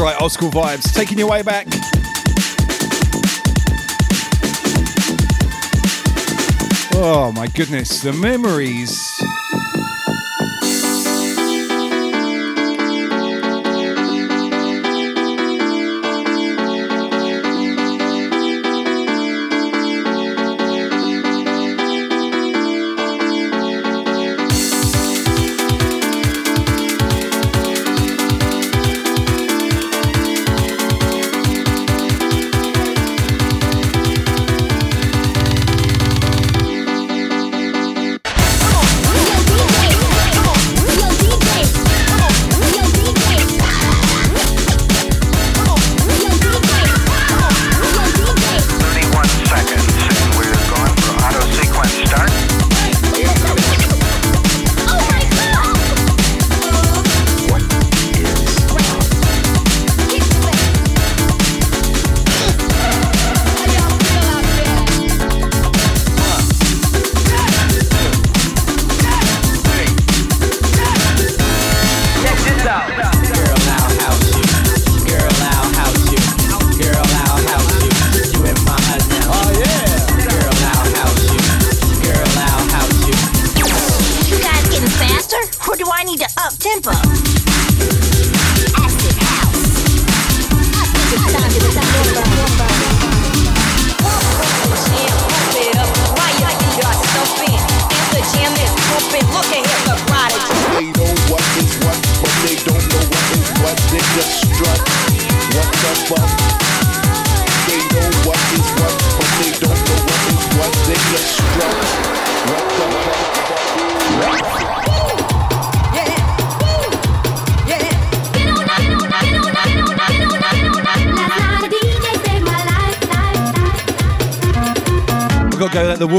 [SPEAKER 19] right, old school vibes. Taking your way back. Oh my goodness, the memories.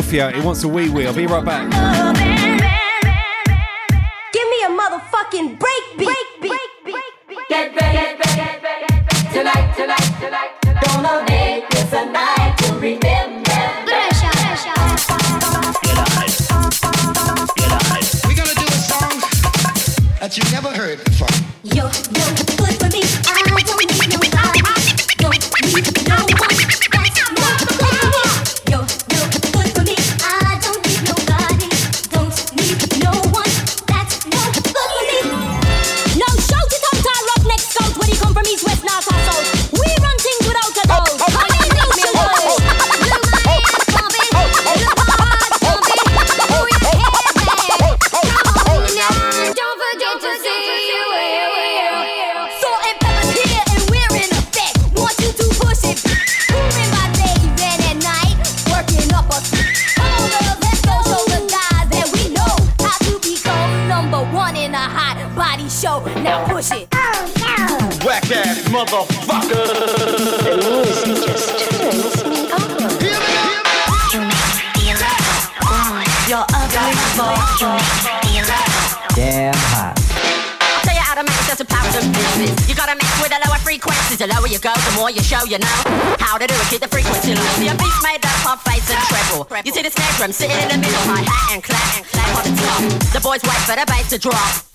[SPEAKER 20] Mafia. It
[SPEAKER 19] wants a wee wee. I'll be right back.
[SPEAKER 21] show you
[SPEAKER 20] now how to do it. The frequency low. See, I'm made up of bass and treble. You see the snare drum sitting in the middle, hi hat and clap and clap on the top. The boys wait for the bass to drop.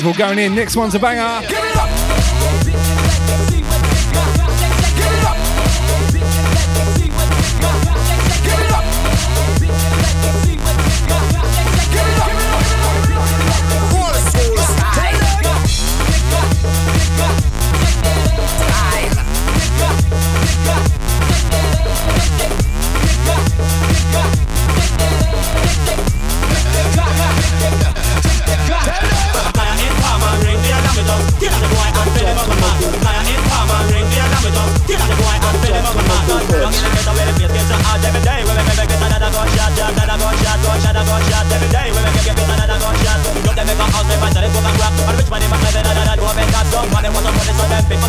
[SPEAKER 20] people going in. Next one's a banger. gunshot, a Every day
[SPEAKER 22] get better, You know
[SPEAKER 12] them make a house, and crap And rich make want some money,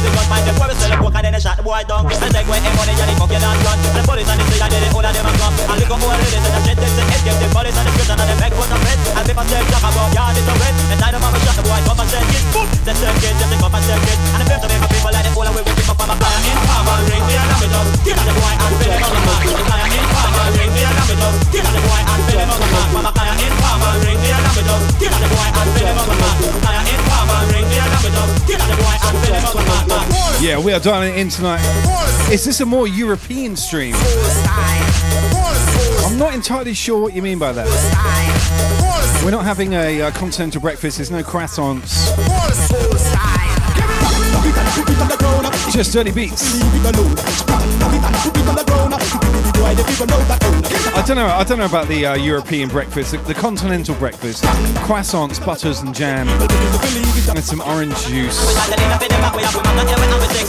[SPEAKER 22] the gun
[SPEAKER 23] Find the poor, sell the book, and then they shot the I did it, And make
[SPEAKER 7] I'm fit to make a we it in Yeah, we are dialing in tonight. Is this a more European stream? I'm not entirely sure what you mean by that. We're not having a uh, continental breakfast. There's no croissants. Just dirty beats. I don't know. I don't know about the uh, European breakfast, the, the, continental breakfast, croissants, butters and jam, and some orange juice.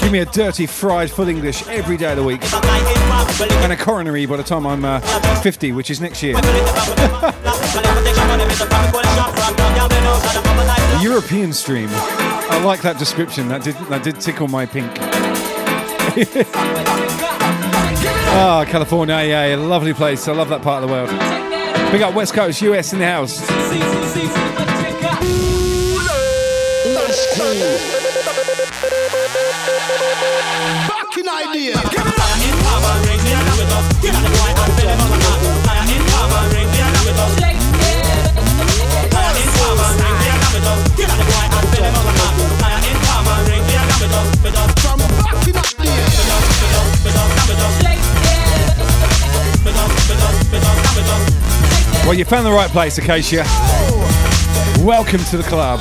[SPEAKER 7] Give me a dirty fried full English every day of the week, and a coronary by the time I'm uh, 50, which is next year. European stream. I like that description. That did that did tickle my pink. Ah, oh, California, yeah, a lovely place. I love that part of the world. We got West Coast, US in the house.
[SPEAKER 12] Fucking idea.
[SPEAKER 7] Well, you found the right place, Acacia. Welcome to the club.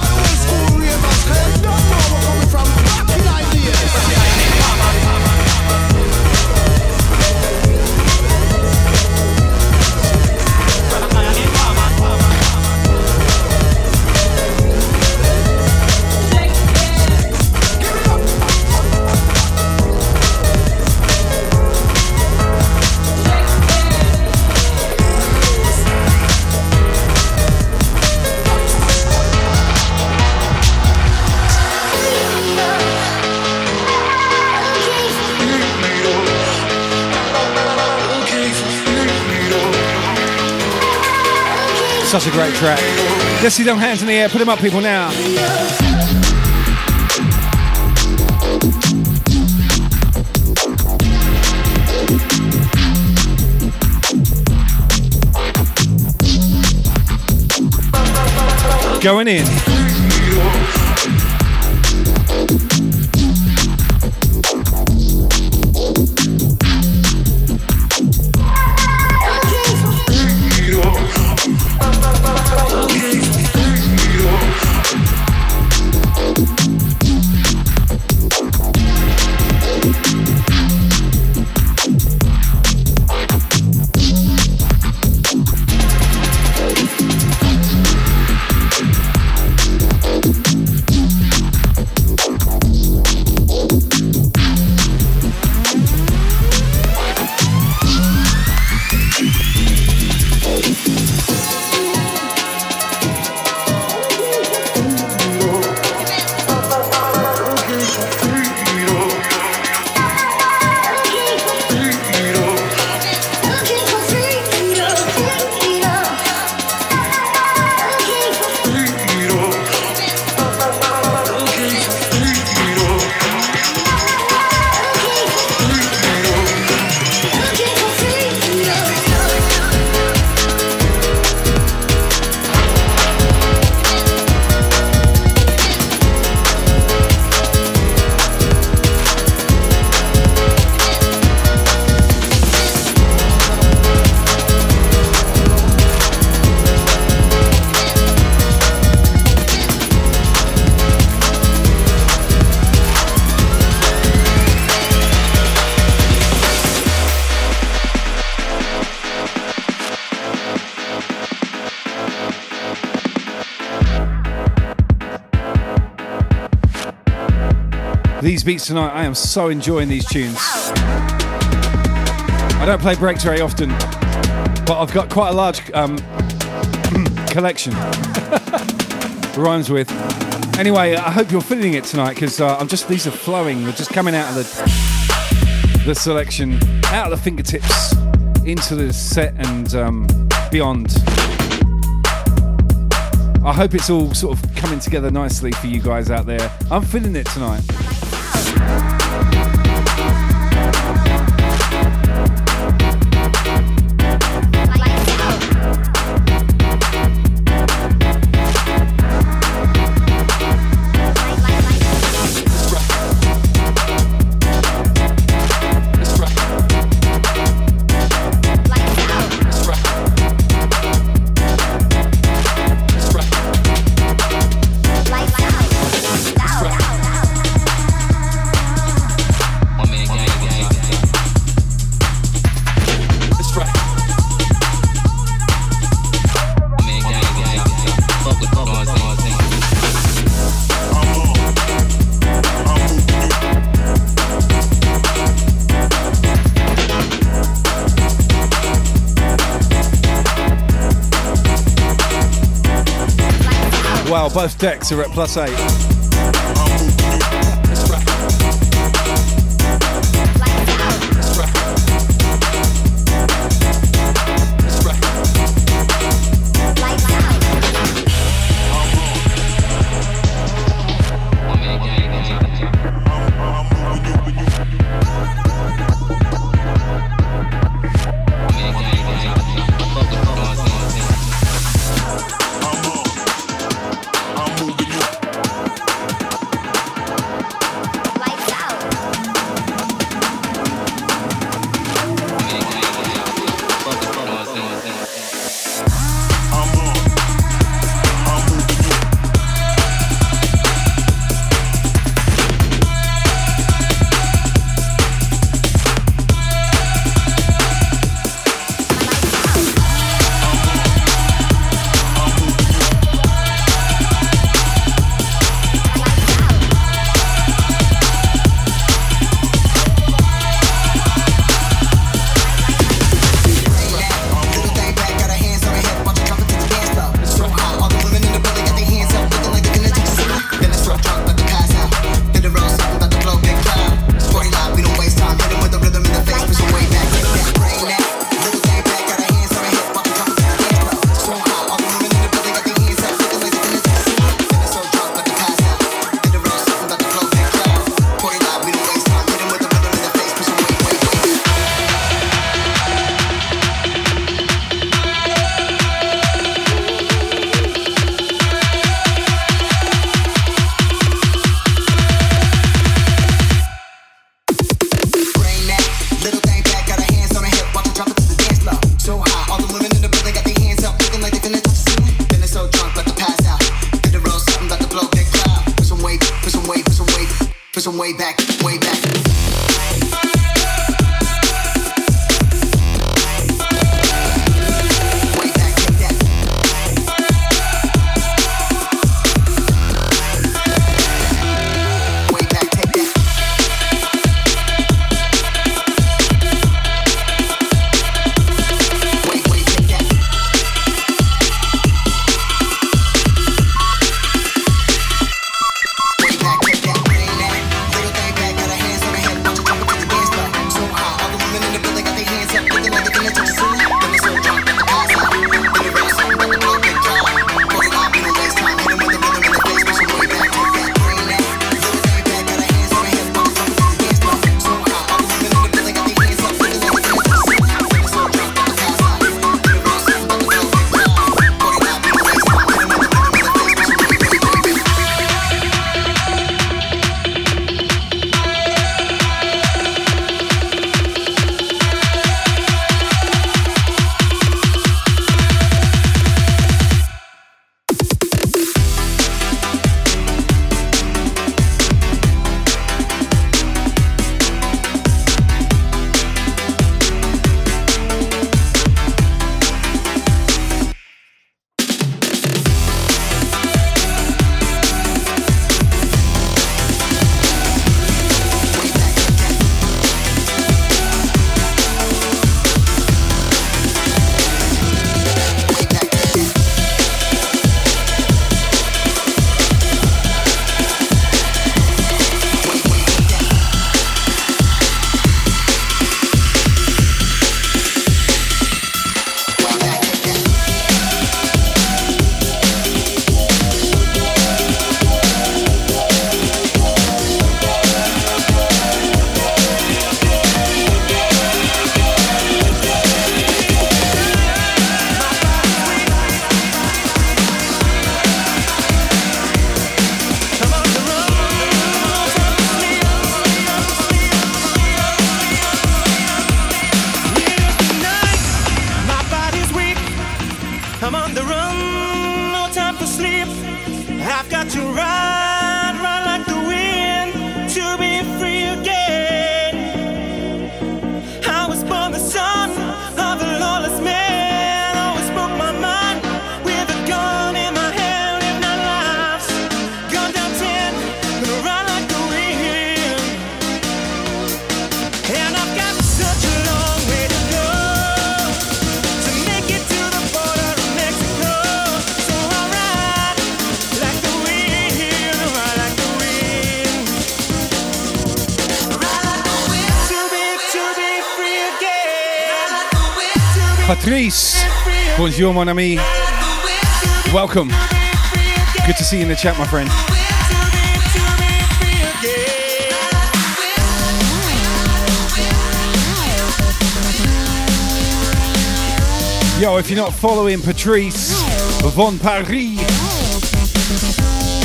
[SPEAKER 7] Such a great track. Let's see them hands in the air. Put them up, people, now. Going in.
[SPEAKER 24] These beats tonight, I am so enjoying these tunes. I don't play breaks very often, but I've got quite a large um, collection. Rhymes with. Anyway, I hope you're feeling it tonight because uh, I'm just these are flowing. They're just coming out of the the selection, out of the fingertips, into the set and um, beyond. I hope it's all sort of coming together nicely for you guys out there. I'm feeling it tonight. Both decks are at plus eight.
[SPEAKER 7] Bonjour mon ami. Welcome. Good to see you in the chat, my friend. Yo, if you're not following Patrice Von Paris,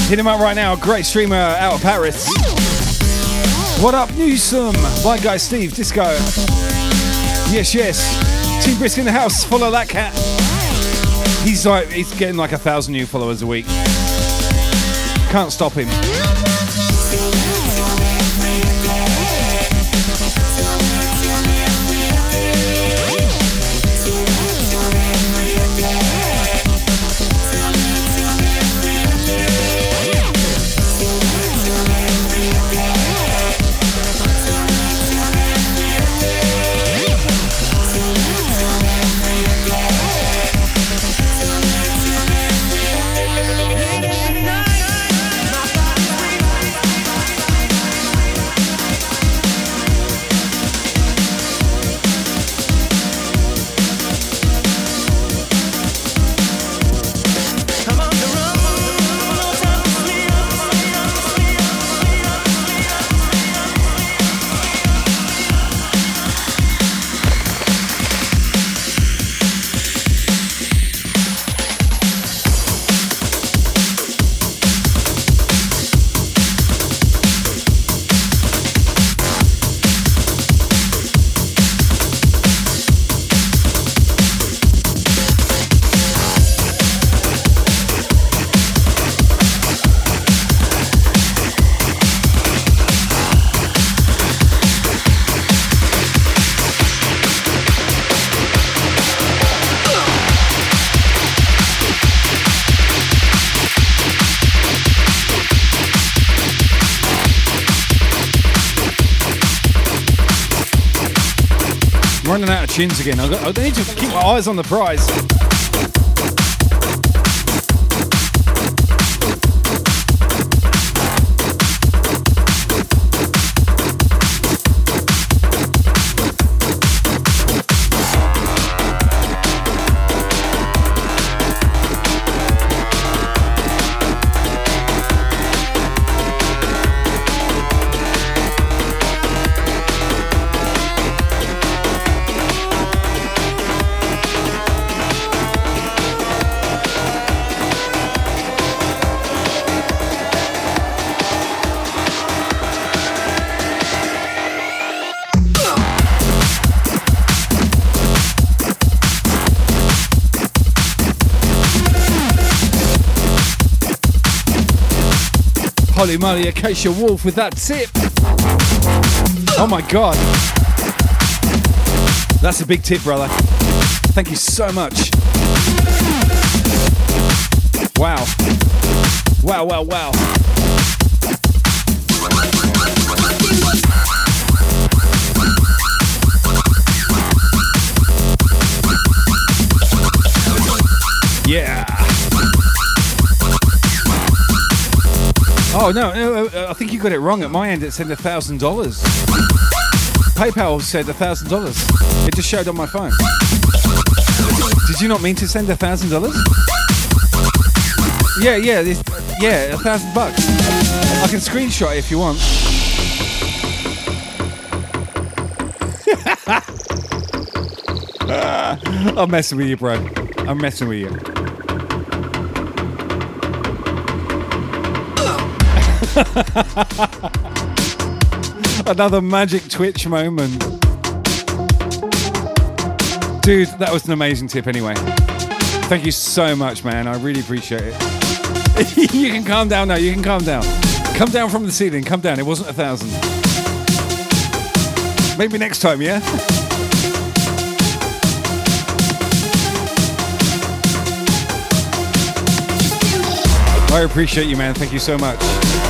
[SPEAKER 7] hit him up right now. Great streamer out of Paris. What up, Newsome? My guy Steve, Disco. Yes, yes. Team Brisk in the house. Follow that cat. He's like he's getting like a thousand new followers a week. Can't stop him. Chins again. I, I need to keep my eyes on the prize. Holy moly, Acacia Wolf with that tip. Oh my god. That's a big tip, brother. Thank you so much. Wow. Wow, wow, wow. Yeah. Oh no, no, uh, I think you got it wrong. At my end, it said a thousand dollars. PayPal said a thousand dollars. It just showed on my phone. Did you not mean to send a thousand dollars? Yeah, yeah, this, yeah, a thousand bucks. I can screenshot it if you want. I'm messing with you, bro. I'm messing with you. Another magic Twitch moment. Dude, that was an amazing tip anyway.
[SPEAKER 13] Thank you so much, man. I really appreciate it. you can calm down now. You can calm down. Come down from the ceiling. Come down. It wasn't a thousand. Maybe next time, yeah? I appreciate you, man. Thank you so much.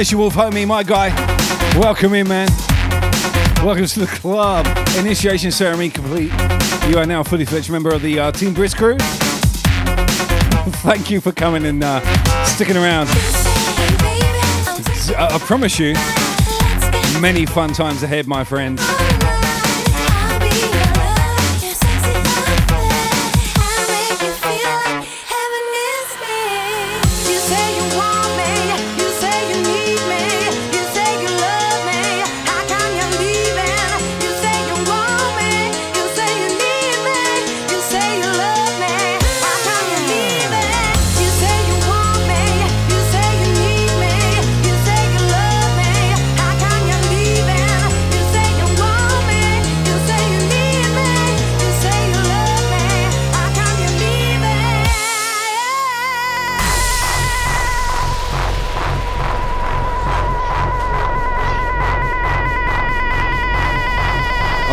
[SPEAKER 13] Acacia Wolf homie, my guy. Welcome in, man. Welcome to the club. Initiation ceremony complete. You are now a fully fledged member of the uh, Team Brisk crew. Thank you for coming and uh, sticking around. I, I promise you, many fun times ahead, my friends.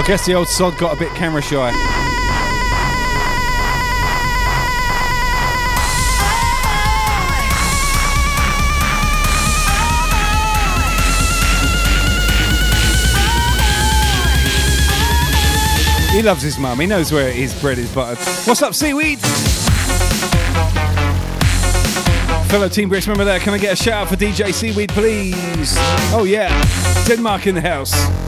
[SPEAKER 13] Guess the old sod got a bit camera shy. He loves his mum. He knows where his bread is buttered. What's up, seaweed? Fellow Team Brisk member there, can I get a shout out for DJ Seaweed, please? Oh, yeah. Denmark in the house.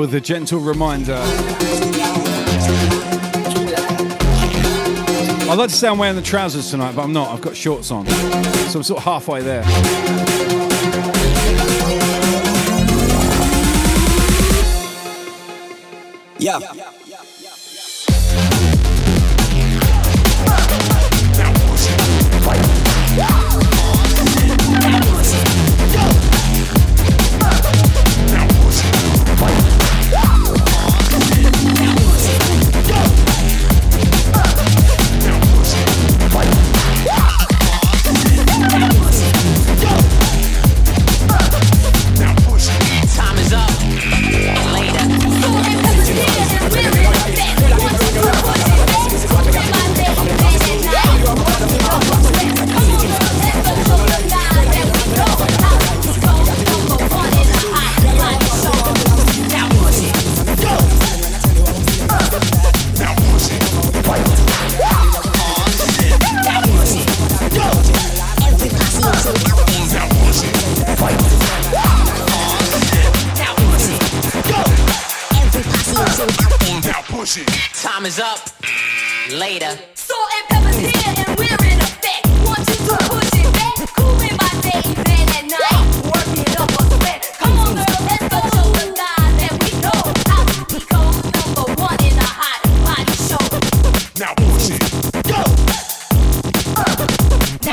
[SPEAKER 7] With a gentle reminder. I'd like to say I'm wearing the trousers tonight, but I'm not. I've got shorts on. So I'm sort of halfway there.
[SPEAKER 19] Yeah.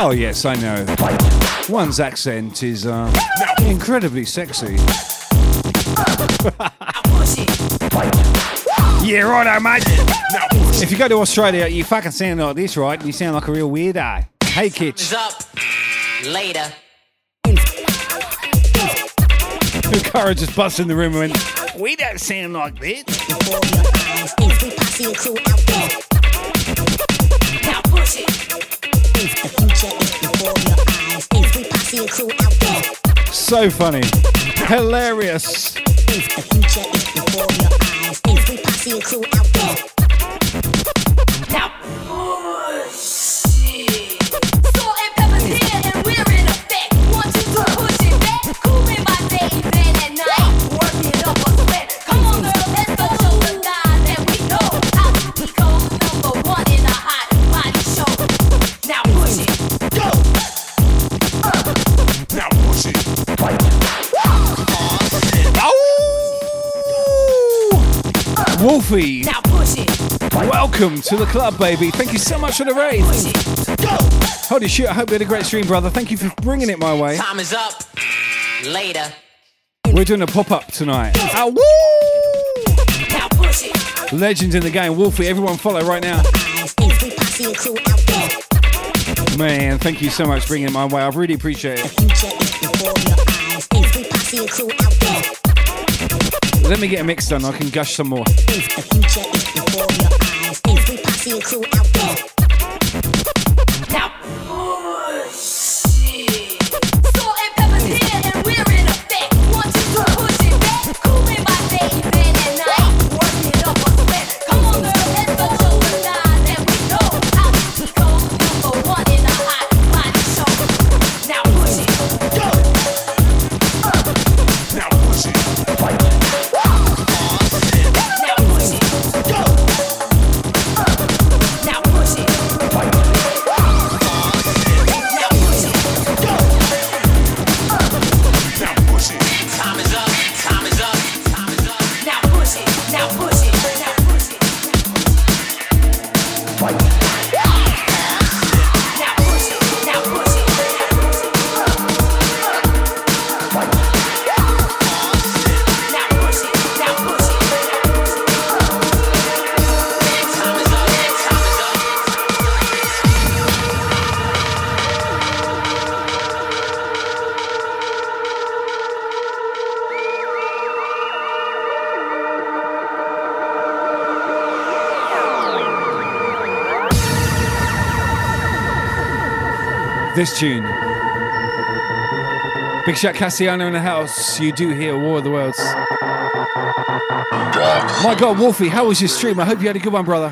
[SPEAKER 7] Oh, yes, I know. One's accent is uh, incredibly sexy. yeah, righto, mate. If you go to Australia, you fucking sound like this, right? You sound like a real weirdo. Hey, Kitch.
[SPEAKER 25] Is up. Later.
[SPEAKER 7] Cara just busted in the room and went, We don't sound like this. So funny. Hilarious. Wolfie.
[SPEAKER 20] Now push it.
[SPEAKER 7] Welcome to the club, baby. Thank you so much for the raid. Holy shit, I hope you had a great stream, brother. Thank you for bringing it my way.
[SPEAKER 25] Time is up. Later.
[SPEAKER 7] We're doing a pop up tonight. Ah, woo!
[SPEAKER 20] Now push it.
[SPEAKER 7] Legends in the game. Wolfie, everyone follow right now. Man, thank you so much for bringing it my way. I really appreciate it. Let me get a mix done. I can gush some more. This tune. Big Shot Cassiano in the house. You do hear War of the Worlds. My God, Wolfie, how was your stream? I hope you had a good one, brother.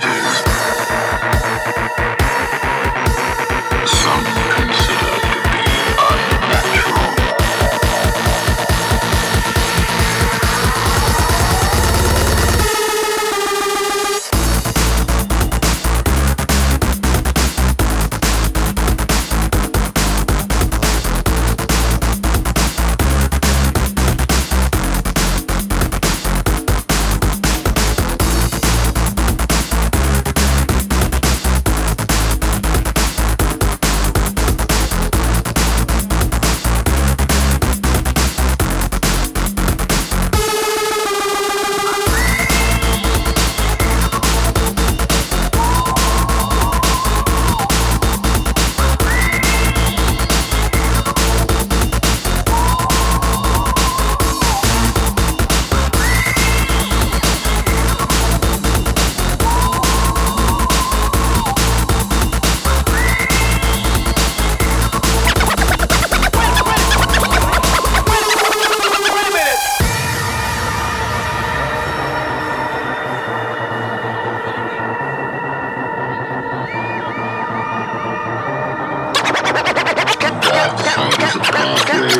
[SPEAKER 16] Yeah.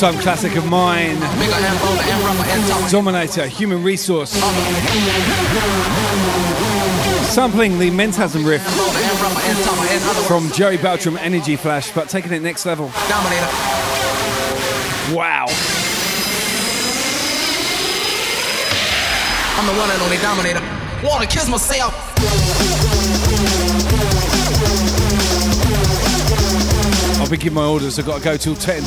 [SPEAKER 7] All time classic of mine. Dominator, Human Resource. Sampling the Mentasm riff from Joey Beltram Energy Flash, but taking it next level. Wow.
[SPEAKER 16] I'm the one and only dominator. Wanna kiss myself.
[SPEAKER 7] I'll be giving my orders. I've got to go till 10.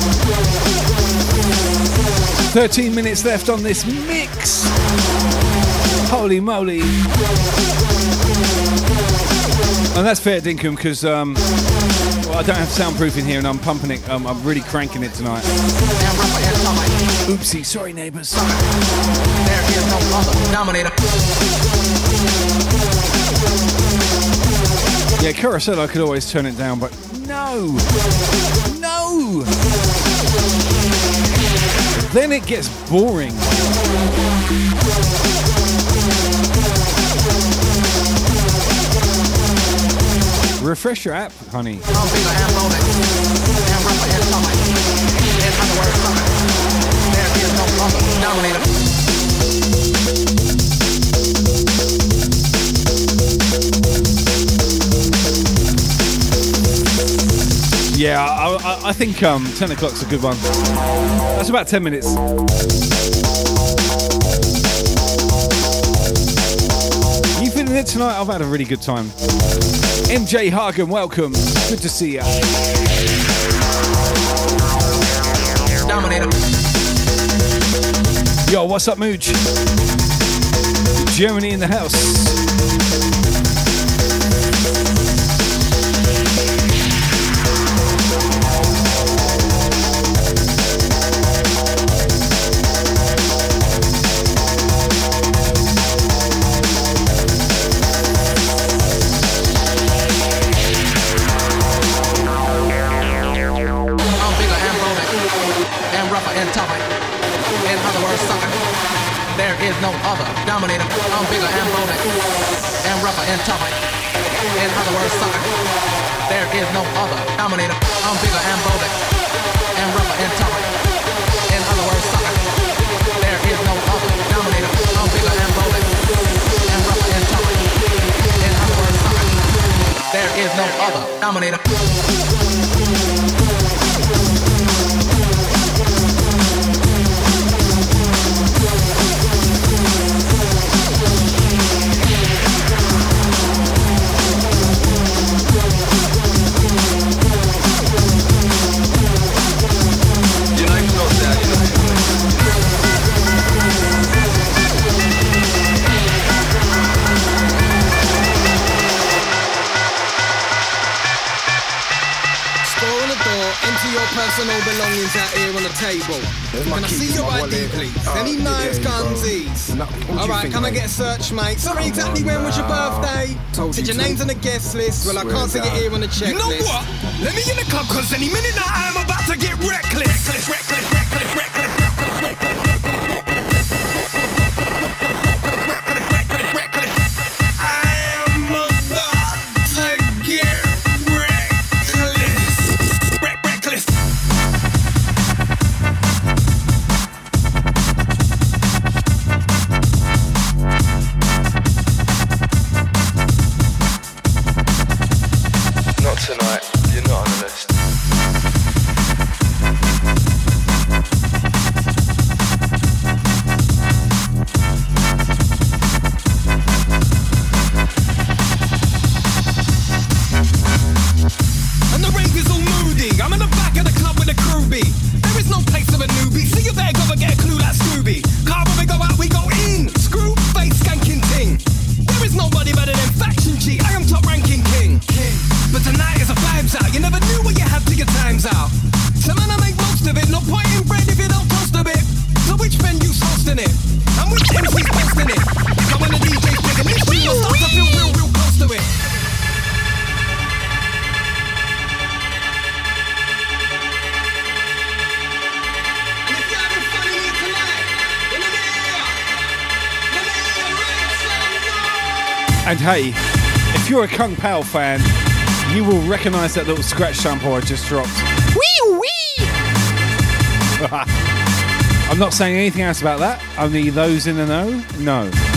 [SPEAKER 7] 13 minutes left on this mix. Holy moly. And that's fair, Dinkum, because um, well, I don't have soundproofing here and I'm pumping it. Um, I'm really cranking it tonight. Oopsie, sorry, neighbours.
[SPEAKER 16] There is no other. Dominator.
[SPEAKER 7] Yeah, Kara said I could always turn it down, but no. No. Then it gets boring. Refresh your app, honey. Yeah, I, I, I think um, 10 o'clock's a good one. That's about 10 minutes. You feeling it tonight? I've had a really good time. MJ Hagen, welcome. Good to see you.
[SPEAKER 16] Dominator.
[SPEAKER 7] Yo, what's up, Mooch? Germany in the house.
[SPEAKER 16] father, dominator. I'm bigger and bolder, and rougher and tougher. In other words, sucker. There is no other dominator. I'm bigger and bolder, and rougher and tougher. In other words, sucker. There is no other dominator. I'm bigger and bolder, and rougher and tougher. In other words, sucker. There is no other dominator.
[SPEAKER 26] personal belongings out here on the table. Can I see your ID, please?
[SPEAKER 27] Uh,
[SPEAKER 26] Any knives,
[SPEAKER 27] yeah,
[SPEAKER 26] guns.
[SPEAKER 27] No, All
[SPEAKER 26] right,
[SPEAKER 27] think,
[SPEAKER 26] can?
[SPEAKER 27] I
[SPEAKER 26] get a search, mate? Sorry, exactly when was your birthday?
[SPEAKER 27] Told
[SPEAKER 26] Did
[SPEAKER 27] you
[SPEAKER 26] your name's on the guest list? Well, I can't see it here on the checklist.
[SPEAKER 28] You know what? Let me in the club, cause any minute now I'm about to get reckless. reckless, reckless.
[SPEAKER 7] Hell, fan, you will recognise that little scratch sample I just dropped.
[SPEAKER 28] Wee wee!
[SPEAKER 7] I'm not saying anything else about that, only those in the know
[SPEAKER 11] know.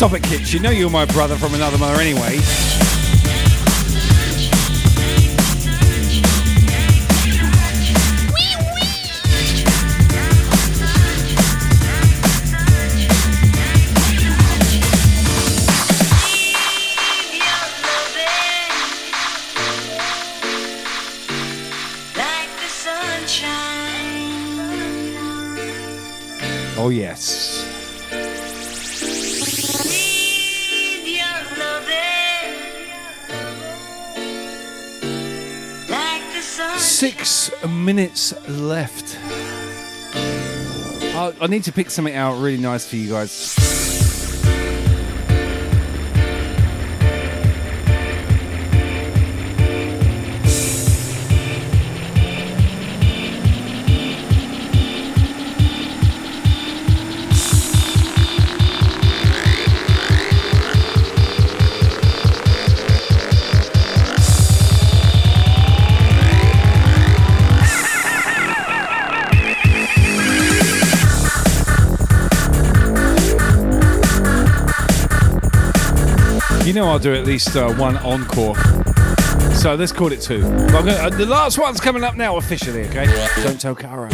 [SPEAKER 7] Stop it, Kitch. You know you're my brother from another mother anyway. Minutes left. I, I need to pick something out really nice for you guys. Know I'll do at least uh, one encore. So let's call it two. Gonna, uh, the last one's coming up now officially, okay? Don't tell Cara.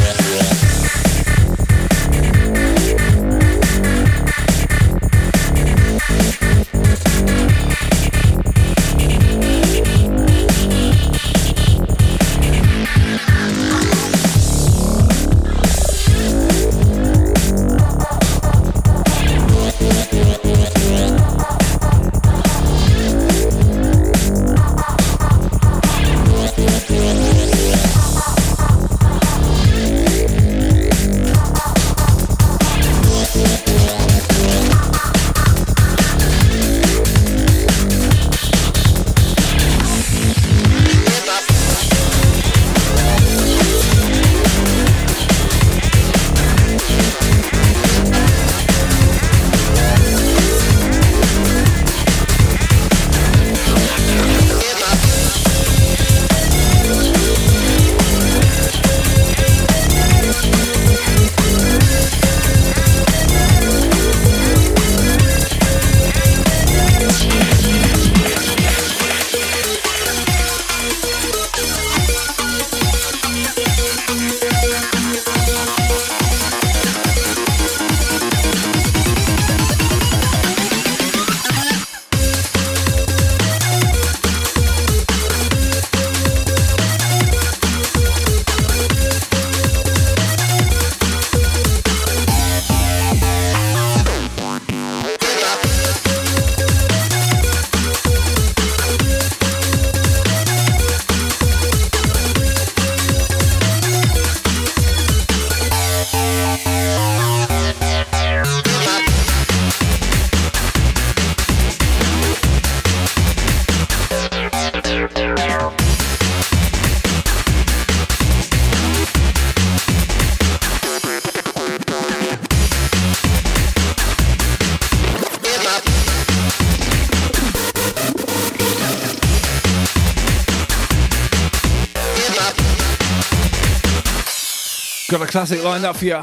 [SPEAKER 7] Classic lined up for you.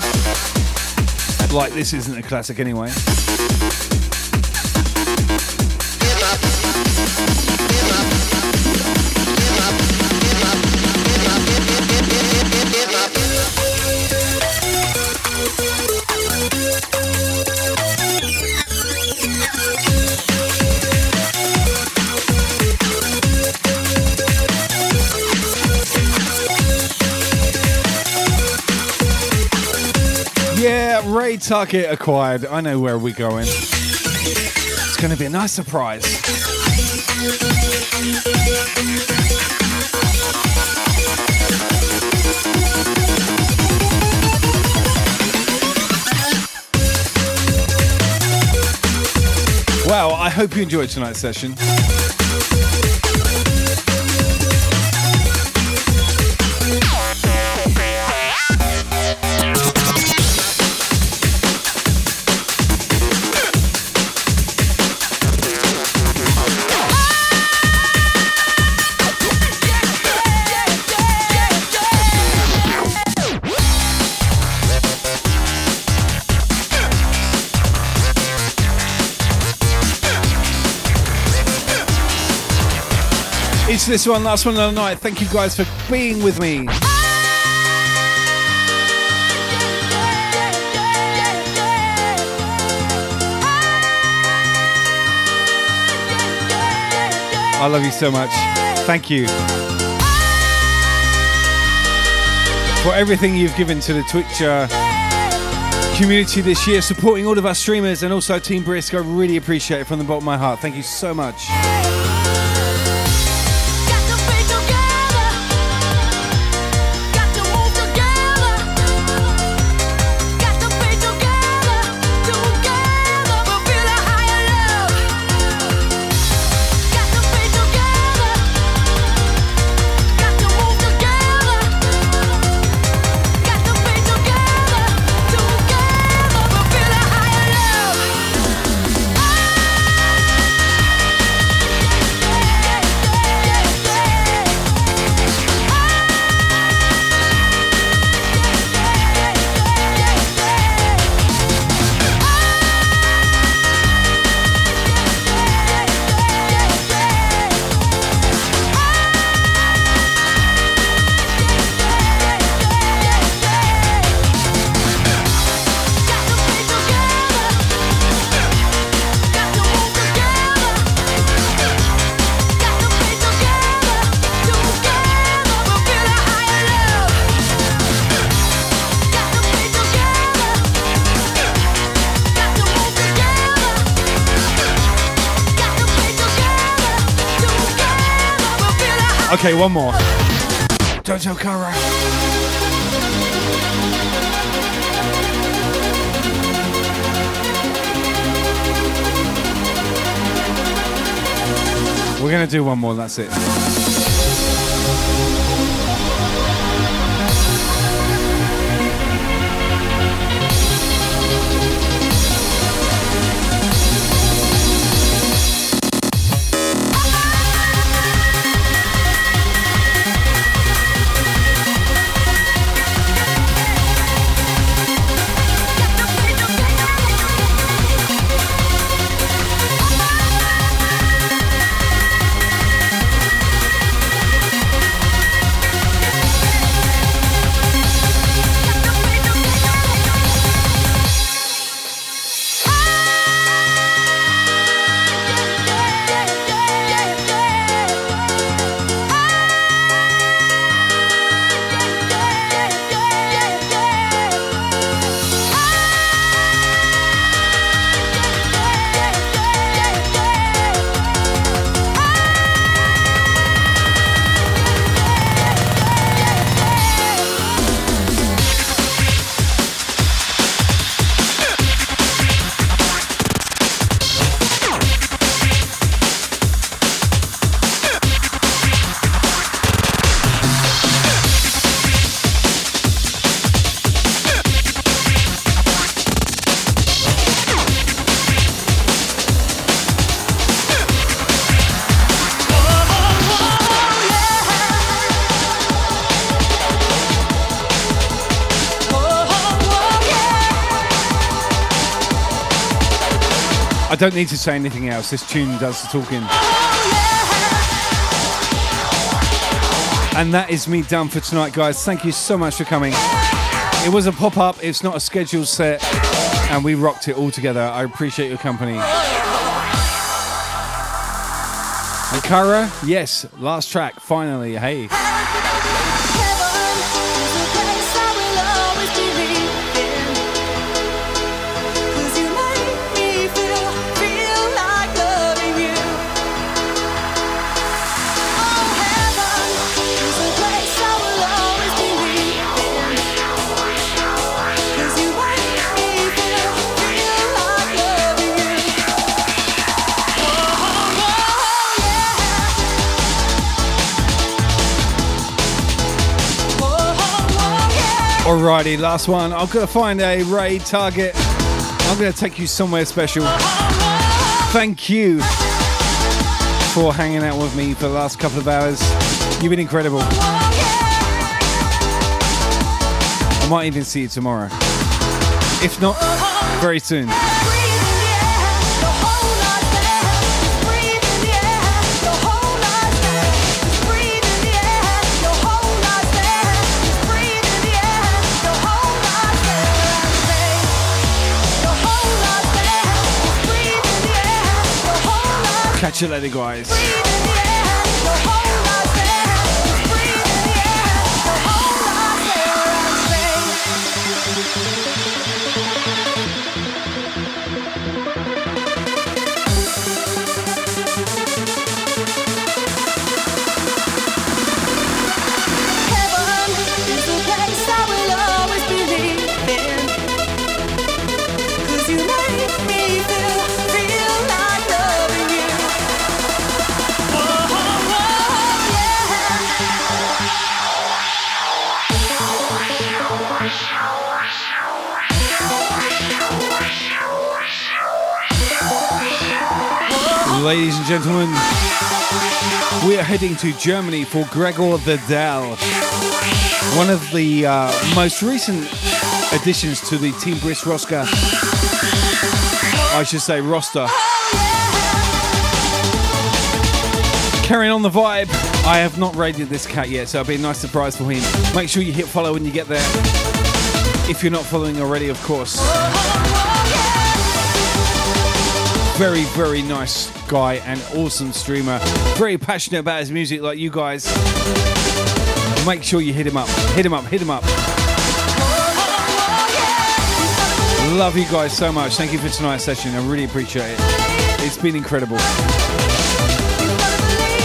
[SPEAKER 7] Like this isn't a classic anyway. Tuckett acquired. I know where we're going. It's going to be a nice surprise. Well, I hope you enjoyed tonight's session. This one, last one of the night. Thank you guys for being with me. I love you so much. Thank you for everything you've given to the Twitch uh, community this year, supporting all of our streamers and also Team Brisk. I really appreciate it from the bottom of my heart. Thank you so much. Okay, one more. Don't tell Cara. We're gonna do one more. That's it. Don't need to say anything else. This tune does the talking. And that is me done for tonight, guys. Thank you so much for coming. It was a pop up, it's not a scheduled set, and we rocked it all together. I appreciate your company. Ankara, yes, last track, finally. Hey. Alrighty, last one. I'm gonna find a raid target. I'm gonna take you somewhere special. Thank you for hanging out with me for the last couple of hours. You've been incredible. I might even see you tomorrow. If not, very soon. Catch you later, guys. Ladies and gentlemen, we are heading to Germany for Gregor the Dell, one of the uh, most recent additions to the Team Brisk roster. I should say roster. Carrying on the vibe, I have not raided this cat yet, so it'll be a nice surprise for him. Make sure you hit follow when you get there. If you're not following already, of course. Very, very nice guy and awesome streamer. Very passionate about his music, like you guys. Make sure you hit him up. Hit him up, hit him up. Love you guys so much. Thank you for tonight's session. I really appreciate it. It's been incredible.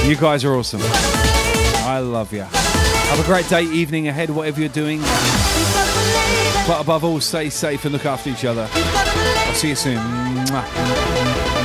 [SPEAKER 7] You guys are awesome. I love you. Have a great day, evening ahead, whatever you're doing. But above all, stay safe and look after each other. I'll see you soon. Mwah.